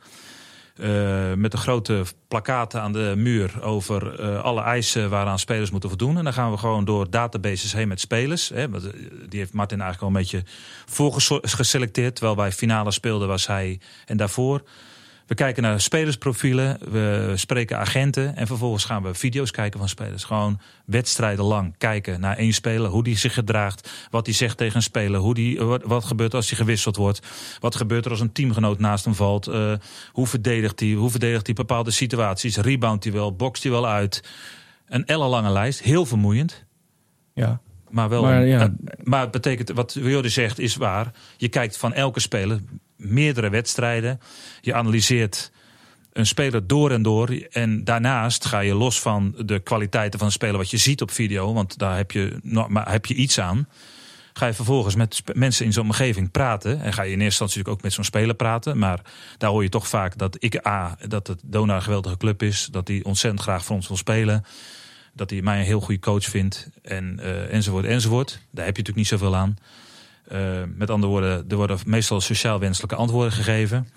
Eh, met de grote plakaten aan de muur over eh, alle eisen waaraan spelers moeten voldoen. En dan gaan we gewoon door databases heen met spelers. Hè, eh, die heeft Martin eigenlijk al een beetje voorgeselecteerd. Terwijl wij finale speelden was hij en daarvoor. We kijken naar spelersprofielen, we spreken agenten en vervolgens gaan we video's kijken van spelers. Gewoon wedstrijden lang kijken naar één speler, hoe die zich gedraagt, wat hij zegt tegen een speler, hoe die, wat, wat gebeurt als hij gewisseld wordt, wat gebeurt er als een teamgenoot naast hem valt, uh, hoe verdedigt hij, hoe verdedigt hij bepaalde situaties, reboundt hij wel, bokst hij wel uit. Een ellenlange lijst, heel vermoeiend. Ja. Maar, wel ja. maar het betekent, wat Jordi zegt, is waar. Je kijkt van elke speler meerdere wedstrijden. Je analyseert een speler door en door. En daarnaast ga je los van de kwaliteiten van een speler, wat je ziet op video, want daar heb je, nog- maar heb je iets aan. Ga je vervolgens met mensen in zo'n omgeving praten. En ga je in eerste instantie natuurlijk ook met zo'n speler praten. Maar daar hoor je toch vaak dat ik A, dat het Dona een geweldige club is. Dat hij ontzettend graag voor ons wil spelen. Dat hij mij een heel goede coach vindt. En, eh, enzovoort, enzovoort. Daar heb je natuurlijk niet zoveel aan. Eh, met andere woorden, er worden meestal sociaal wenselijke antwoorden gegeven.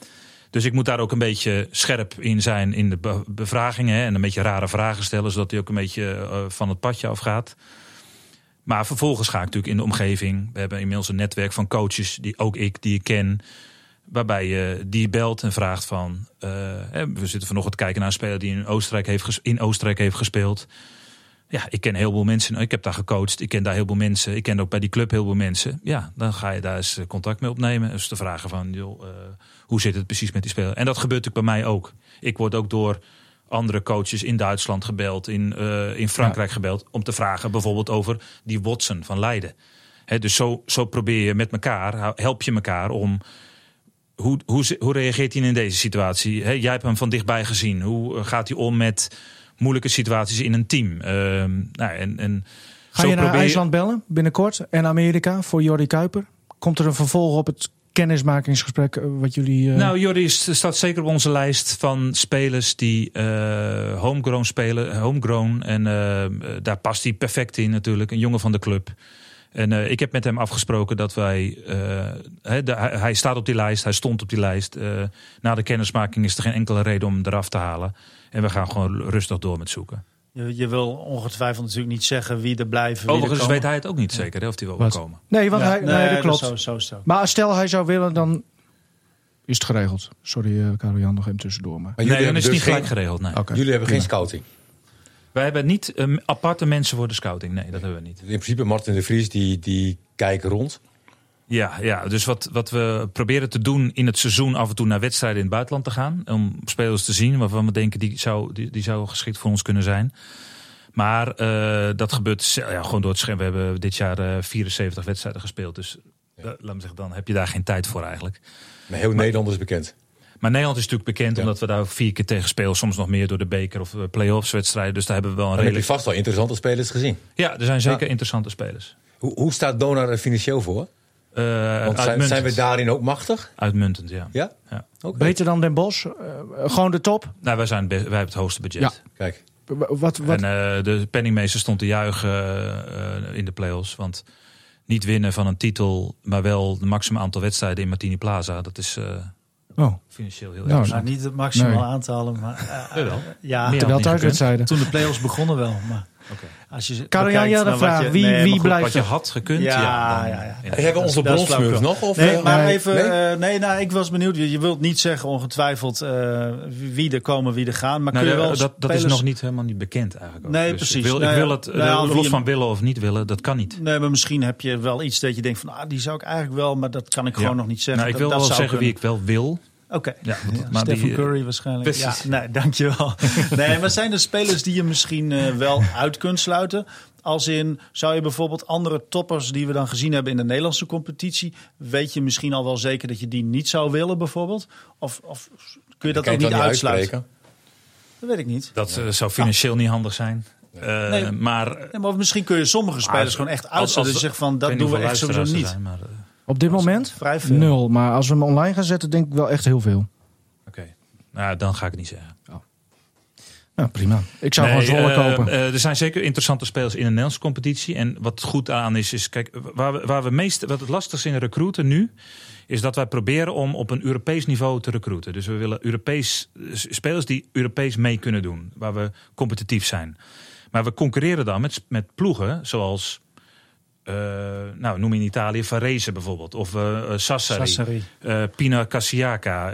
Dus ik moet daar ook een beetje scherp in zijn in de be- bevragingen. En een beetje rare vragen stellen, zodat hij ook een beetje eh, van het padje afgaat. Maar vervolgens ga ik natuurlijk in de omgeving. We hebben inmiddels een netwerk van coaches, die ook ik, die ik ken. Waarbij je die belt en vraagt van... eh, we zitten vanochtend te kijken naar een speler die in Oostenrijk heeft, in Oostenrijk heeft gespeeld. Ja, ik ken heel veel mensen. Ik heb daar gecoacht. Ik ken daar heel veel mensen. Ik ken ook bij die club heel veel mensen. Ja, dan ga je daar eens eh, contact mee opnemen. Dus te vragen van, joh, eh, hoe zit het precies met die speler? En dat gebeurt natuurlijk bij mij ook. Ik word ook door andere coaches in Duitsland gebeld, in, eh, in Frankrijk gebeld, om te vragen bijvoorbeeld over die Watson van Leiden. Dus zo, zo probeer je met elkaar, help je elkaar om. Hoe, hoe, hoe reageert hij in deze situatie? Jij hebt hem van dichtbij gezien. Hoe gaat hij om met moeilijke situaties in een team? Ehm, nou, en, en Ga je naar probeer IJsland bellen binnenkort en Amerika voor Jordi Kuiper? Komt er een vervolg op het kennismakingsgesprek eh, wat jullie... eh, Nou, Jordi staat zeker op onze lijst van spelers die eh, homegrown spelen. Homegrown. En daar past hij perfect in natuurlijk. Een jongen van de club. En eh, ik heb met hem afgesproken dat wij... eh, de- hij, staat op die lijst, hij stond op die lijst. Eh, na de kennismaking is er geen enkele reden om hem eraf te halen. En we gaan gewoon rustig door met zoeken. Je, je wil ongetwijfeld natuurlijk niet zeggen wie er blijven. wie er Overigens weet hij het ook niet zeker, hè, of hij wel Wat? wil komen. nee, want Ja, hij, nee, dat klopt. Is. Maar stel hij zou willen, dan is het geregeld. Sorry, eh Karel Jan, nog even tussendoor. Maar... Maar Nee, dan is het dus niet gelijk geen- geregeld. Nee. Jullie hebben geen scouting. Wij hebben niet eh, aparte mensen voor de scouting. Nee, dat hebben we niet. In principe, Martin de Vries, die, die kijken rond. Ja, ja, dus wat, wat we proberen te doen in het seizoen af en toe naar wedstrijden in het buitenland te gaan. Om spelers te zien waarvan we denken die zou, die, die zou geschikt voor ons kunnen zijn. Maar eh, dat gebeurt ja, gewoon door het scherm. We hebben dit jaar eh, 74 wedstrijden gespeeld. Dus eh, laat me zeggen, dan heb je daar geen tijd voor eigenlijk. Maar heel Nederland is bekend. Maar Nederland is natuurlijk bekend Ja. omdat we daar ook vier keer tegen spelen. Soms nog meer door de beker of eh, play-offs wedstrijden. Dus daar hebben we wel een Dan heb je redelijk... vast wel interessante spelers gezien. Ja, er zijn zeker Ja. interessante spelers. Hoe, hoe staat Donar er financieel voor? Eh, Want zijn, uitmuntend. zijn we daarin ook machtig? Uitmuntend, ja. Ja? Ja. Oké. Beter dan Den Bosch? Eh, gewoon de top? Nou, wij, zijn wij hebben het hoogste budget. Ja. Kijk, W- Wat, wat, En eh, de penningmeester stond te juichen in de play-offs. Want niet winnen van een titel, maar wel het maximum aantal wedstrijden in Martini Plaza. Dat is eh, oh, financieel heel Nou, erg. Nou, niet het maximaal Nee. aantallen, maar [LAUGHS] eh, Jawel. ja, terwijl thuiswedstrijden. toen de play-offs begonnen wel. Maar Oké. als je Karel Jan, jij had een naar wat vraag. je- Wie- nee, wie goed, blijft- Wat je had gekund, Ja, ja. dan- ja, ja. ja. hebben we onze flauwekul. nog? Of, Nee, eh, maar nee. even. Nee? Nee, nee nou, ik was benieuwd. Je, je wilt niet zeggen ongetwijfeld eh, wie er komen, wie er gaan. Maar Nou, kun je wel dat, dat is nog niet helemaal niet bekend eigenlijk. Ook. Nee, Dus precies. Ik wil, Nou ik ja, wil het, eh, nou los van willen of niet willen, dat kan niet. Nee, maar misschien heb je wel iets dat je denkt van, ah, die zou ik eigenlijk wel, maar dat kan ik gewoon nog niet zeggen. Nou, ik Dat- wil dat wel zou zeggen wie ik wel wil. Oké. Ja, Ja, maar Stephen die, eh, Curry waarschijnlijk. precies. Ja, nee, dankjewel. [LAUGHS] nee, maar zijn er spelers die je misschien eh, wel uit kunt sluiten? Als in, zou je bijvoorbeeld andere toppers die we dan gezien hebben in de Nederlandse competitie, weet je misschien al wel zeker dat je die niet zou willen bijvoorbeeld? Of, of kun je dat ook niet uitsluiten? uitspreken? Dat weet ik niet. Dat eh, zou financieel niet handig zijn. Eh, Nee. Maar Nee, maar misschien kun je sommige spelers gewoon echt uitsluiten. als- Dus zeg van, dat doen we echt sowieso niet. luisteraars zijn, maar, Op dit moment? Vrij veel. Nul. Maar als we hem online gaan zetten, denk ik wel echt heel veel. Oké, nou, dan ga ik het niet zeggen. Nou, prima. Ik zou Nee, gewoon Zwolle eh, kopen. eh, er zijn zeker interessante spelers in de Nederlandse competitie. En wat goed aan is, is kijk, waar we, waar we meest, wat het lastigste in recruiten nu, is dat wij proberen om op een Europees niveau te recruiten. Dus we willen Europees, spelers die Europees mee kunnen doen, waar we competitief zijn. Maar we concurreren dan met, met ploegen zoals uh, nou, noem in Italië Varese bijvoorbeeld. Of uh, Sassari. Sassari. Uh, Pina Cassiaca.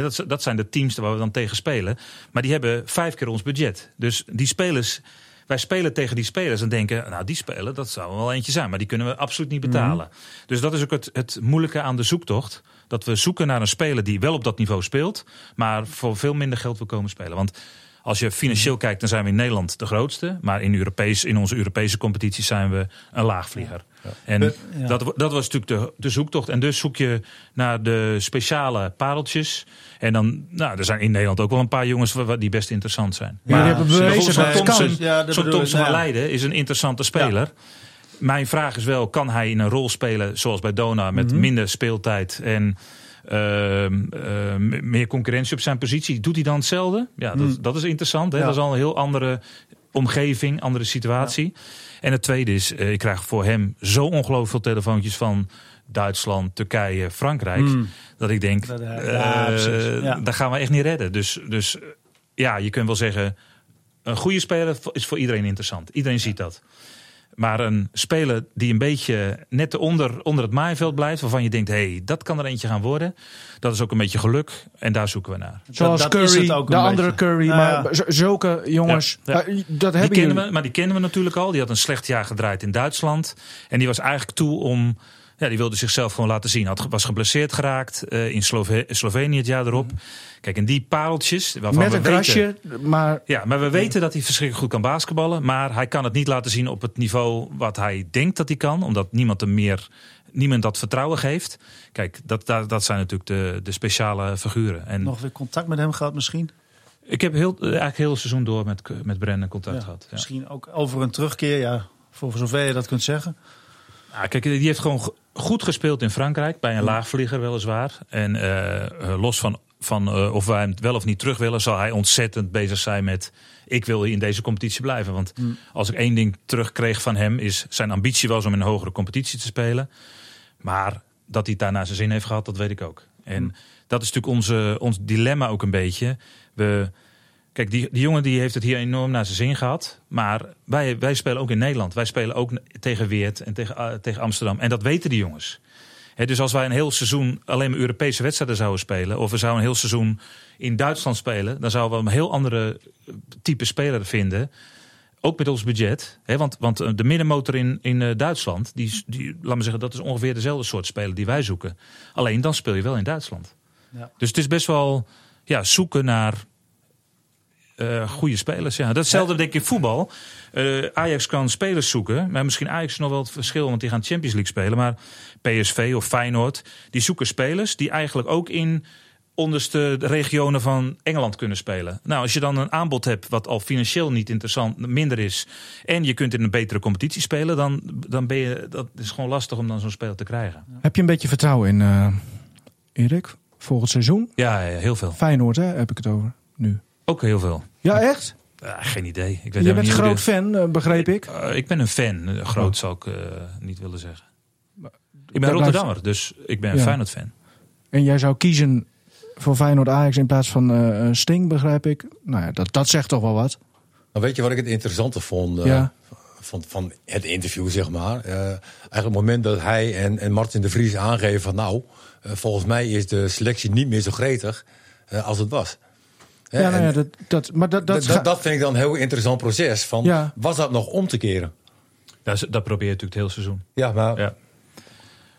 dat, dat zijn de teams waar we dan tegen spelen. Maar die hebben vijf keer ons budget. Dus die spelers... Wij spelen tegen die spelers en denken, nou die spelen, dat zou wel eentje zijn. Maar die kunnen we absoluut niet betalen. Mm. Dus dat is ook het, het moeilijke aan de zoektocht. Dat we zoeken naar een speler die wel op dat niveau speelt. Maar voor veel minder geld wil komen spelen. Want als je financieel mhm. kijkt, dan zijn we in Nederland de grootste. Maar in, Europees, in onze Europese competities zijn we een laagvlieger. En dat, dat was natuurlijk de, de zoektocht. En dus zoek je naar de speciale pareltjes. En dan, nou, er zijn in Nederland ook wel een paar jongens die best interessant zijn. Maar, zo'n Thompson, ja, zo'n Thompson ja. Leiden is een interessante speler. Mijn vraag is wel, kan hij in een rol spelen zoals bij Dona met mhm. minder speeltijd en Ehm, ehm, meer concurrentie op zijn positie. Doet hij dan hetzelfde? Ja, dat, hmm. dat is interessant. Hè? Dat is al een heel andere omgeving, andere situatie. En het tweede is, uh, ik krijg voor hem zo ongelooflijk veel telefoontjes van Duitsland, Turkije, Frankrijk. Hmm. Dat ik denk, uh, daar gaan we echt niet redden. Dus, dus ja, je kunt wel zeggen, een goede speler is voor iedereen interessant. Iedereen ziet dat. Maar een speler die een beetje net onder, onder het maaiveld blijft, waarvan je denkt, hé, hey, dat kan er eentje gaan worden. Dat is ook een beetje geluk en daar zoeken we naar. Zoals dat, Curry, de andere Curry, maar zulke jongens, ja. Dat die kennen we, Maar die kennen we natuurlijk al. Die had een slecht jaar gedraaid in Duitsland. En die was eigenlijk toe om ja, die wilde zichzelf gewoon laten zien. Had, was geblesseerd geraakt uh, in Slove Slovenië het jaar erop. Kijk, en die pareltjes... Waarvan Met een we krasje, maar... Ja, maar we weten dat hij verschrikkelijk goed kan basketballen. Maar hij kan het niet laten zien op het niveau wat hij denkt dat hij kan. Omdat niemand hem meer... Niemand dat vertrouwen geeft. Kijk, dat, dat, dat zijn natuurlijk de, de speciale figuren. En Nog weer contact met hem gehad misschien? Ik heb heel, eigenlijk heel het seizoen door met, met Brennan contact gehad. Ja. Misschien ook over een terugkeer, ja, voor zover je dat kunt zeggen. Nou, kijk, die heeft gewoon goed gespeeld in Frankrijk. Bij een laagvlieger weliswaar. En uh, los van, van uh, of wij hem wel of niet terug willen... zal hij ontzettend bezig zijn met... ik wil in deze competitie blijven. Want mm. als ik één ding terugkreeg van hem... is zijn ambitie was om in een hogere competitie te spelen. Maar dat hij het daarna zijn zin heeft gehad, dat weet ik ook. En mm. dat is natuurlijk onze, ons dilemma ook een beetje. We Kijk, die, die jongen die heeft het hier enorm naar zijn zin gehad. Maar wij, wij spelen ook in Nederland. Wij spelen ook tegen Weert en tegen, uh, tegen Amsterdam. En dat weten die jongens. dus als wij een heel seizoen alleen maar Europese wedstrijden zouden spelen... of we zouden een heel seizoen in Duitsland spelen... dan zouden we een heel andere eh, type speler vinden... Ook met ons budget. Want, want eh, de middenmotor in, in Duitsland, die, die, laat me zeggen, dat is ongeveer dezelfde soort speler die wij zoeken. Alleen dan speel je wel in Duitsland. Ja. Dus het is best wel ja, zoeken naar uh, goede spelers. Ja. Datzelfde denk ik in voetbal. Uh, Ajax kan spelers zoeken. Maar misschien Ajax nog wel het verschil, want die gaan Champions League spelen. Maar PSV of Feyenoord, die zoeken spelers die eigenlijk ook in onderste regionen van Engeland kunnen spelen. Nou, als je dan een aanbod hebt wat al financieel niet interessant, minder is, en je kunt in een betere competitie spelen, dan, dan ben je, dat is gewoon lastig om dan zo'n speler te krijgen. Heb je een beetje vertrouwen in uh, Erik, volgend seizoen? Ja, ja, heel veel. Feyenoord, hè, heb ik het over nu. Ook heel veel. Ja, echt? geen idee. Ik weet Je bent een groot fan, uh, begreep ik? Uh, ik ben een fan. Uh, groot oh. zou ik niet willen zeggen. Ik ben Rotterdammer, dus ik ben een Feyenoord-fan. En jij zou kiezen voor Feyenoord Ajax in plaats van Sting, begrijp ik? Nou ja, dat, dat zegt toch wel wat? Nou, weet je wat ik het interessante vond ja. van, van het interview, zeg maar? eigenlijk het moment dat hij en, en Martin de Vries aangeven van... nou, volgens mij is de selectie niet meer zo gretig als het was. Ja, nou ja, dat, dat, maar dat, dat, dat, dat vind ik dan een heel interessant proces. Van, ja. Was dat nog om te keren? Dat, dat probeer je natuurlijk het hele seizoen. Ja, maar... Ja.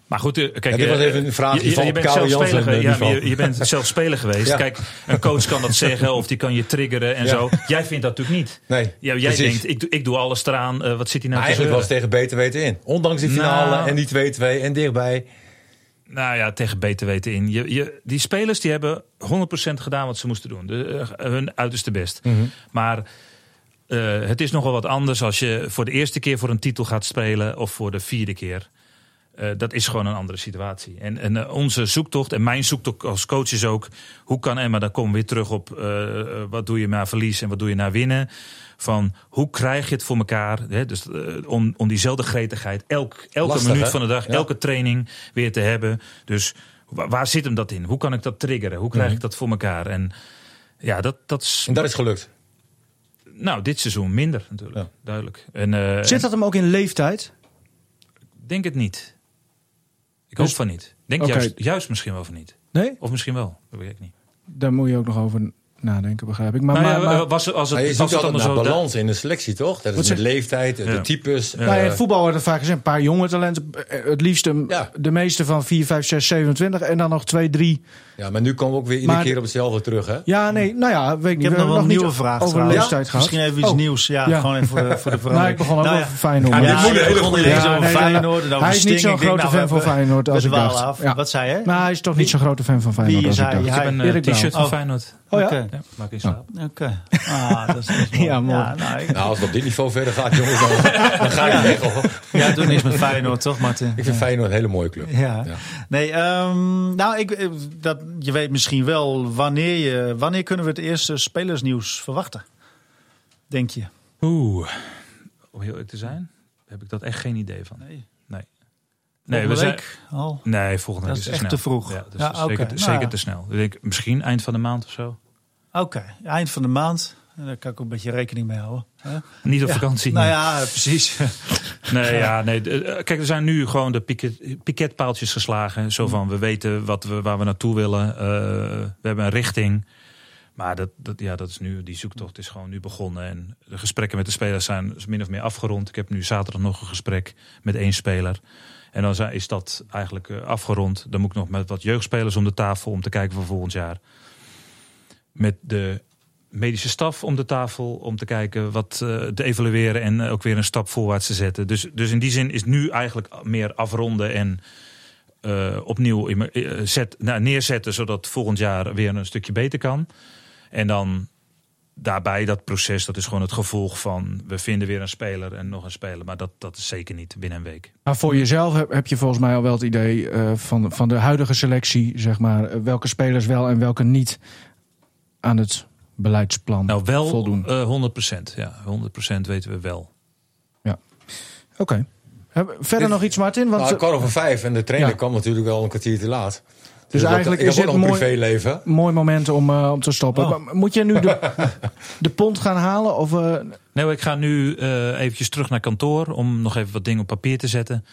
Maar goed, eh, kijk, ja, dit was even een vraag je, van je, bent zelf speler, ja, je, je, bent [LAUGHS] zelf speler geweest. Kijk, een coach kan dat zeggen of die kan je triggeren en zo. Jij vindt dat natuurlijk niet. Nee, ja, jij denkt, ik, ik doe alles eraan. Uh, wat zit hij nou maar te Eigenlijk was tegen beter weten in. Ondanks de finale nou, en die 2-2 en dichtbij. Nou ja, tegen beter weten in. Je, je, die spelers die hebben 100% gedaan wat ze moesten doen. De, uh, hun uiterste best. Mhm. Maar uh, het is nogal wat anders als je voor de eerste keer voor een titel gaat spelen of voor de vierde keer. Uh, dat is gewoon een andere situatie. En, en onze zoektocht en mijn zoektocht als coach is ook... hoe kan Emma, dan komen we weer terug op... wat doe je na verlies en wat doe je na winnen van hoe krijg je het voor elkaar? Hè? Dus uh, om, om diezelfde gretigheid elk, elke minuut van de dag, elke training weer te hebben. Dus Waar, waar zit hem dat in? Hoe kan ik dat triggeren? Hoe krijg ik dat voor elkaar? En ja, dat, dat is. En dat is gelukt. Nou, dit seizoen minder natuurlijk. Ja. Duidelijk. En, eh, Zit dat hem ook in leeftijd? Denk het niet. Ik Dus- hoop van niet. Denk juist, juist misschien wel van niet. Nee? Of misschien wel. Dat weet ik niet. Daar moet je ook nog over nadenken, begrijp ik. Maar, Nou maar, ja, maar- was, het- als Maar het, je het altijd dan naar balans in de selectie, toch? Dat is zeg- leeftijd, de Ja. types. Nou ja, in eh, het voetbal wordt er vaak gezegd, een paar jonge talenten. eh, Het liefst een- Ja. de meeste van 4, 5, 6, 27. En dan nog 2, 3. ja, maar nu komen we ook weer iedere Maar- keer op hetzelfde terug, hè? Ja, nee, nou ja, weet ik niet. Ik heb We nog wel een niet nieuwe vraag over trouwens. leeftijd gehad. Misschien even iets Oh. nieuws. Ja, Ja. gewoon even voor de, voor de verandering. [LAUGHS] Nou, ik begon ook Nou over ja. Feyenoord. Ja, dit begon ineens over Feyenoord hij is niet zo'n grote nou, fan van Feyenoord als ik dacht. Wat zei je? Maar hij is toch niet zo'n grote fan van Feyenoord Wie als is ik hij? dacht. Ik heb een t-shirt van. Feyenoord. Oh ja? Ja, maak in slaap. Oké. Ah, dat is, dat is [LAUGHS] mooi. Ja, mooi. nou, ik, Nou, als het op dit niveau verder gaat, jongens, dan, [LAUGHS] dan ga je weg. hoor. ja, doe niks met Feyenoord, toch Martin? Ik vind Feyenoord een hele mooie club. Ja. Ja. Nee, ehm, nou, ik, eh, dat, je weet misschien wel wanneer, je, wanneer kunnen we het eerste spelersnieuws verwachten? Denk je? Oeh. Om heel eerlijk te zijn, heb ik dat echt geen idee van. Nee. Nee. We zijn... al? Nee, volgende week is is te echt snel. te vroeg. Ja, Ja, zeker, Nou zeker ja. te snel. Ik denk, misschien eind van de maand of zo. Oké, eind van de maand. Daar kan ik ook een beetje rekening mee houden. hè? Niet op Ja. vakantie. Nou ja, precies. [LAUGHS] Nee, ja, nee. eh, Kijk, er zijn nu gewoon de piket, piketpaaltjes geslagen. Zo van, we weten wat we, waar we naartoe willen. Eh, we hebben een richting. Maar dat, dat, ja, dat is nu, die zoektocht is gewoon nu begonnen. En de gesprekken met de spelers zijn min of meer afgerond. Ik heb nu zaterdag nog een gesprek met één speler. En dan is dat eigenlijk eh, afgerond. Dan moet ik nog met wat jeugdspelers om de tafel om te kijken voor volgend jaar. Met de medische staf om de tafel om te kijken wat eh, te evalueren en ook weer een stap voorwaarts te zetten. Dus, dus in die zin is nu eigenlijk meer afronden en eh, opnieuw eh, zet, nou, neerzetten, zodat volgend jaar weer een stukje beter kan. En dan daarbij dat proces, dat is gewoon het gevolg van we vinden weer een speler en nog een speler. Maar dat, dat is zeker niet binnen een week. Maar voor jezelf heb, je volgens mij al wel het idee eh, van, van de huidige selectie, zeg maar, eh, welke spelers wel en welke niet aan het beleidsplan Nou, wel voldoen. eh 100%. Ja, 100% weten we wel. Oké. Hebben- Verder nog iets, Martin? Want, Nou, eh, kwart over vijf en de trainer Ja. kwam natuurlijk al een kwartier te laat. dus heb- eigenlijk is ook een nog een mooi, privéleven. mooi moment om, eh, om te stoppen. Oh. Maar Moet je nu de, [LAUGHS] de pond gaan halen? Of, eh, Nee, maar ik ga nu eh eventjes terug naar kantoor om nog even wat dingen op papier te zetten.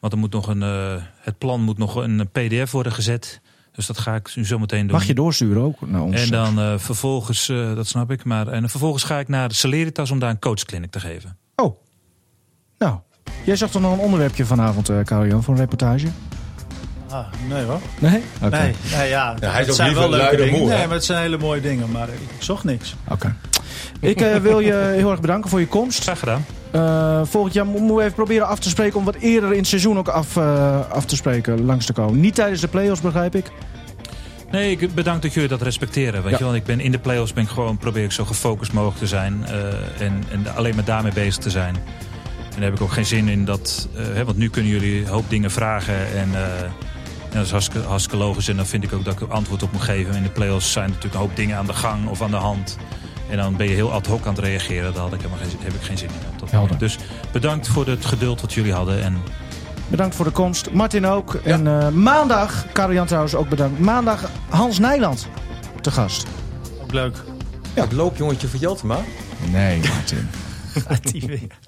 Want er moet nog een, eh, het plan moet nog een pdf worden gezet. Dus dat ga ik nu zometeen doen. mag je doorsturen ook naar ons? En dan eh, vervolgens, eh, dat snap ik, maar en vervolgens ga ik naar de Celeritas om daar een coachclinic te geven. Oh. Nou, jij zag toch nog een onderwerpje vanavond, eh Karel-Jan, voor een reportage? Ah, nee hoor. Nee? Oké. Nee, nee, ja, hij is het ook zijn wel leuke luide dingen. moe? Nee, maar het zijn hele mooie dingen. Maar ik, zocht niks. Oké. Ik eh, wil je heel erg bedanken voor je komst. Graag gedaan. Eh, volgend jaar mo- moeten we even proberen af te spreken om wat eerder in het seizoen ook af, eh, af te spreken, langs te komen. Niet tijdens de play-offs, begrijp ik. Nee, ik bedank dat jullie dat respecteren. Weet Ja. je, want ik ben in de playoffs ben ik gewoon probeer ik zo gefocust mogelijk te zijn eh, en, en alleen maar daarmee bezig te zijn. En daar heb ik ook geen zin in dat, hè, want nu kunnen jullie een hoop dingen vragen en, en dat is hartstikke, hartstikke logisch. En dan vind ik ook dat ik antwoord op moet geven. In de playoffs zijn natuurlijk een hoop dingen aan de gang of aan de hand. En dan ben je heel ad hoc aan het reageren. Daar had ik helemaal geen, heb ik geen zin in. Op dat Helder. moment. Dus bedankt voor het geduld wat jullie hadden. En Bedankt voor de komst. Martin ook. En eh, maandag, Karel-Jan trouwens ook bedankt. Maandag Hans Nijland te gast. Ook leuk. Het loopjongetje van Jeltema. Nee, Martin. [LAUGHS] Gaat die weer.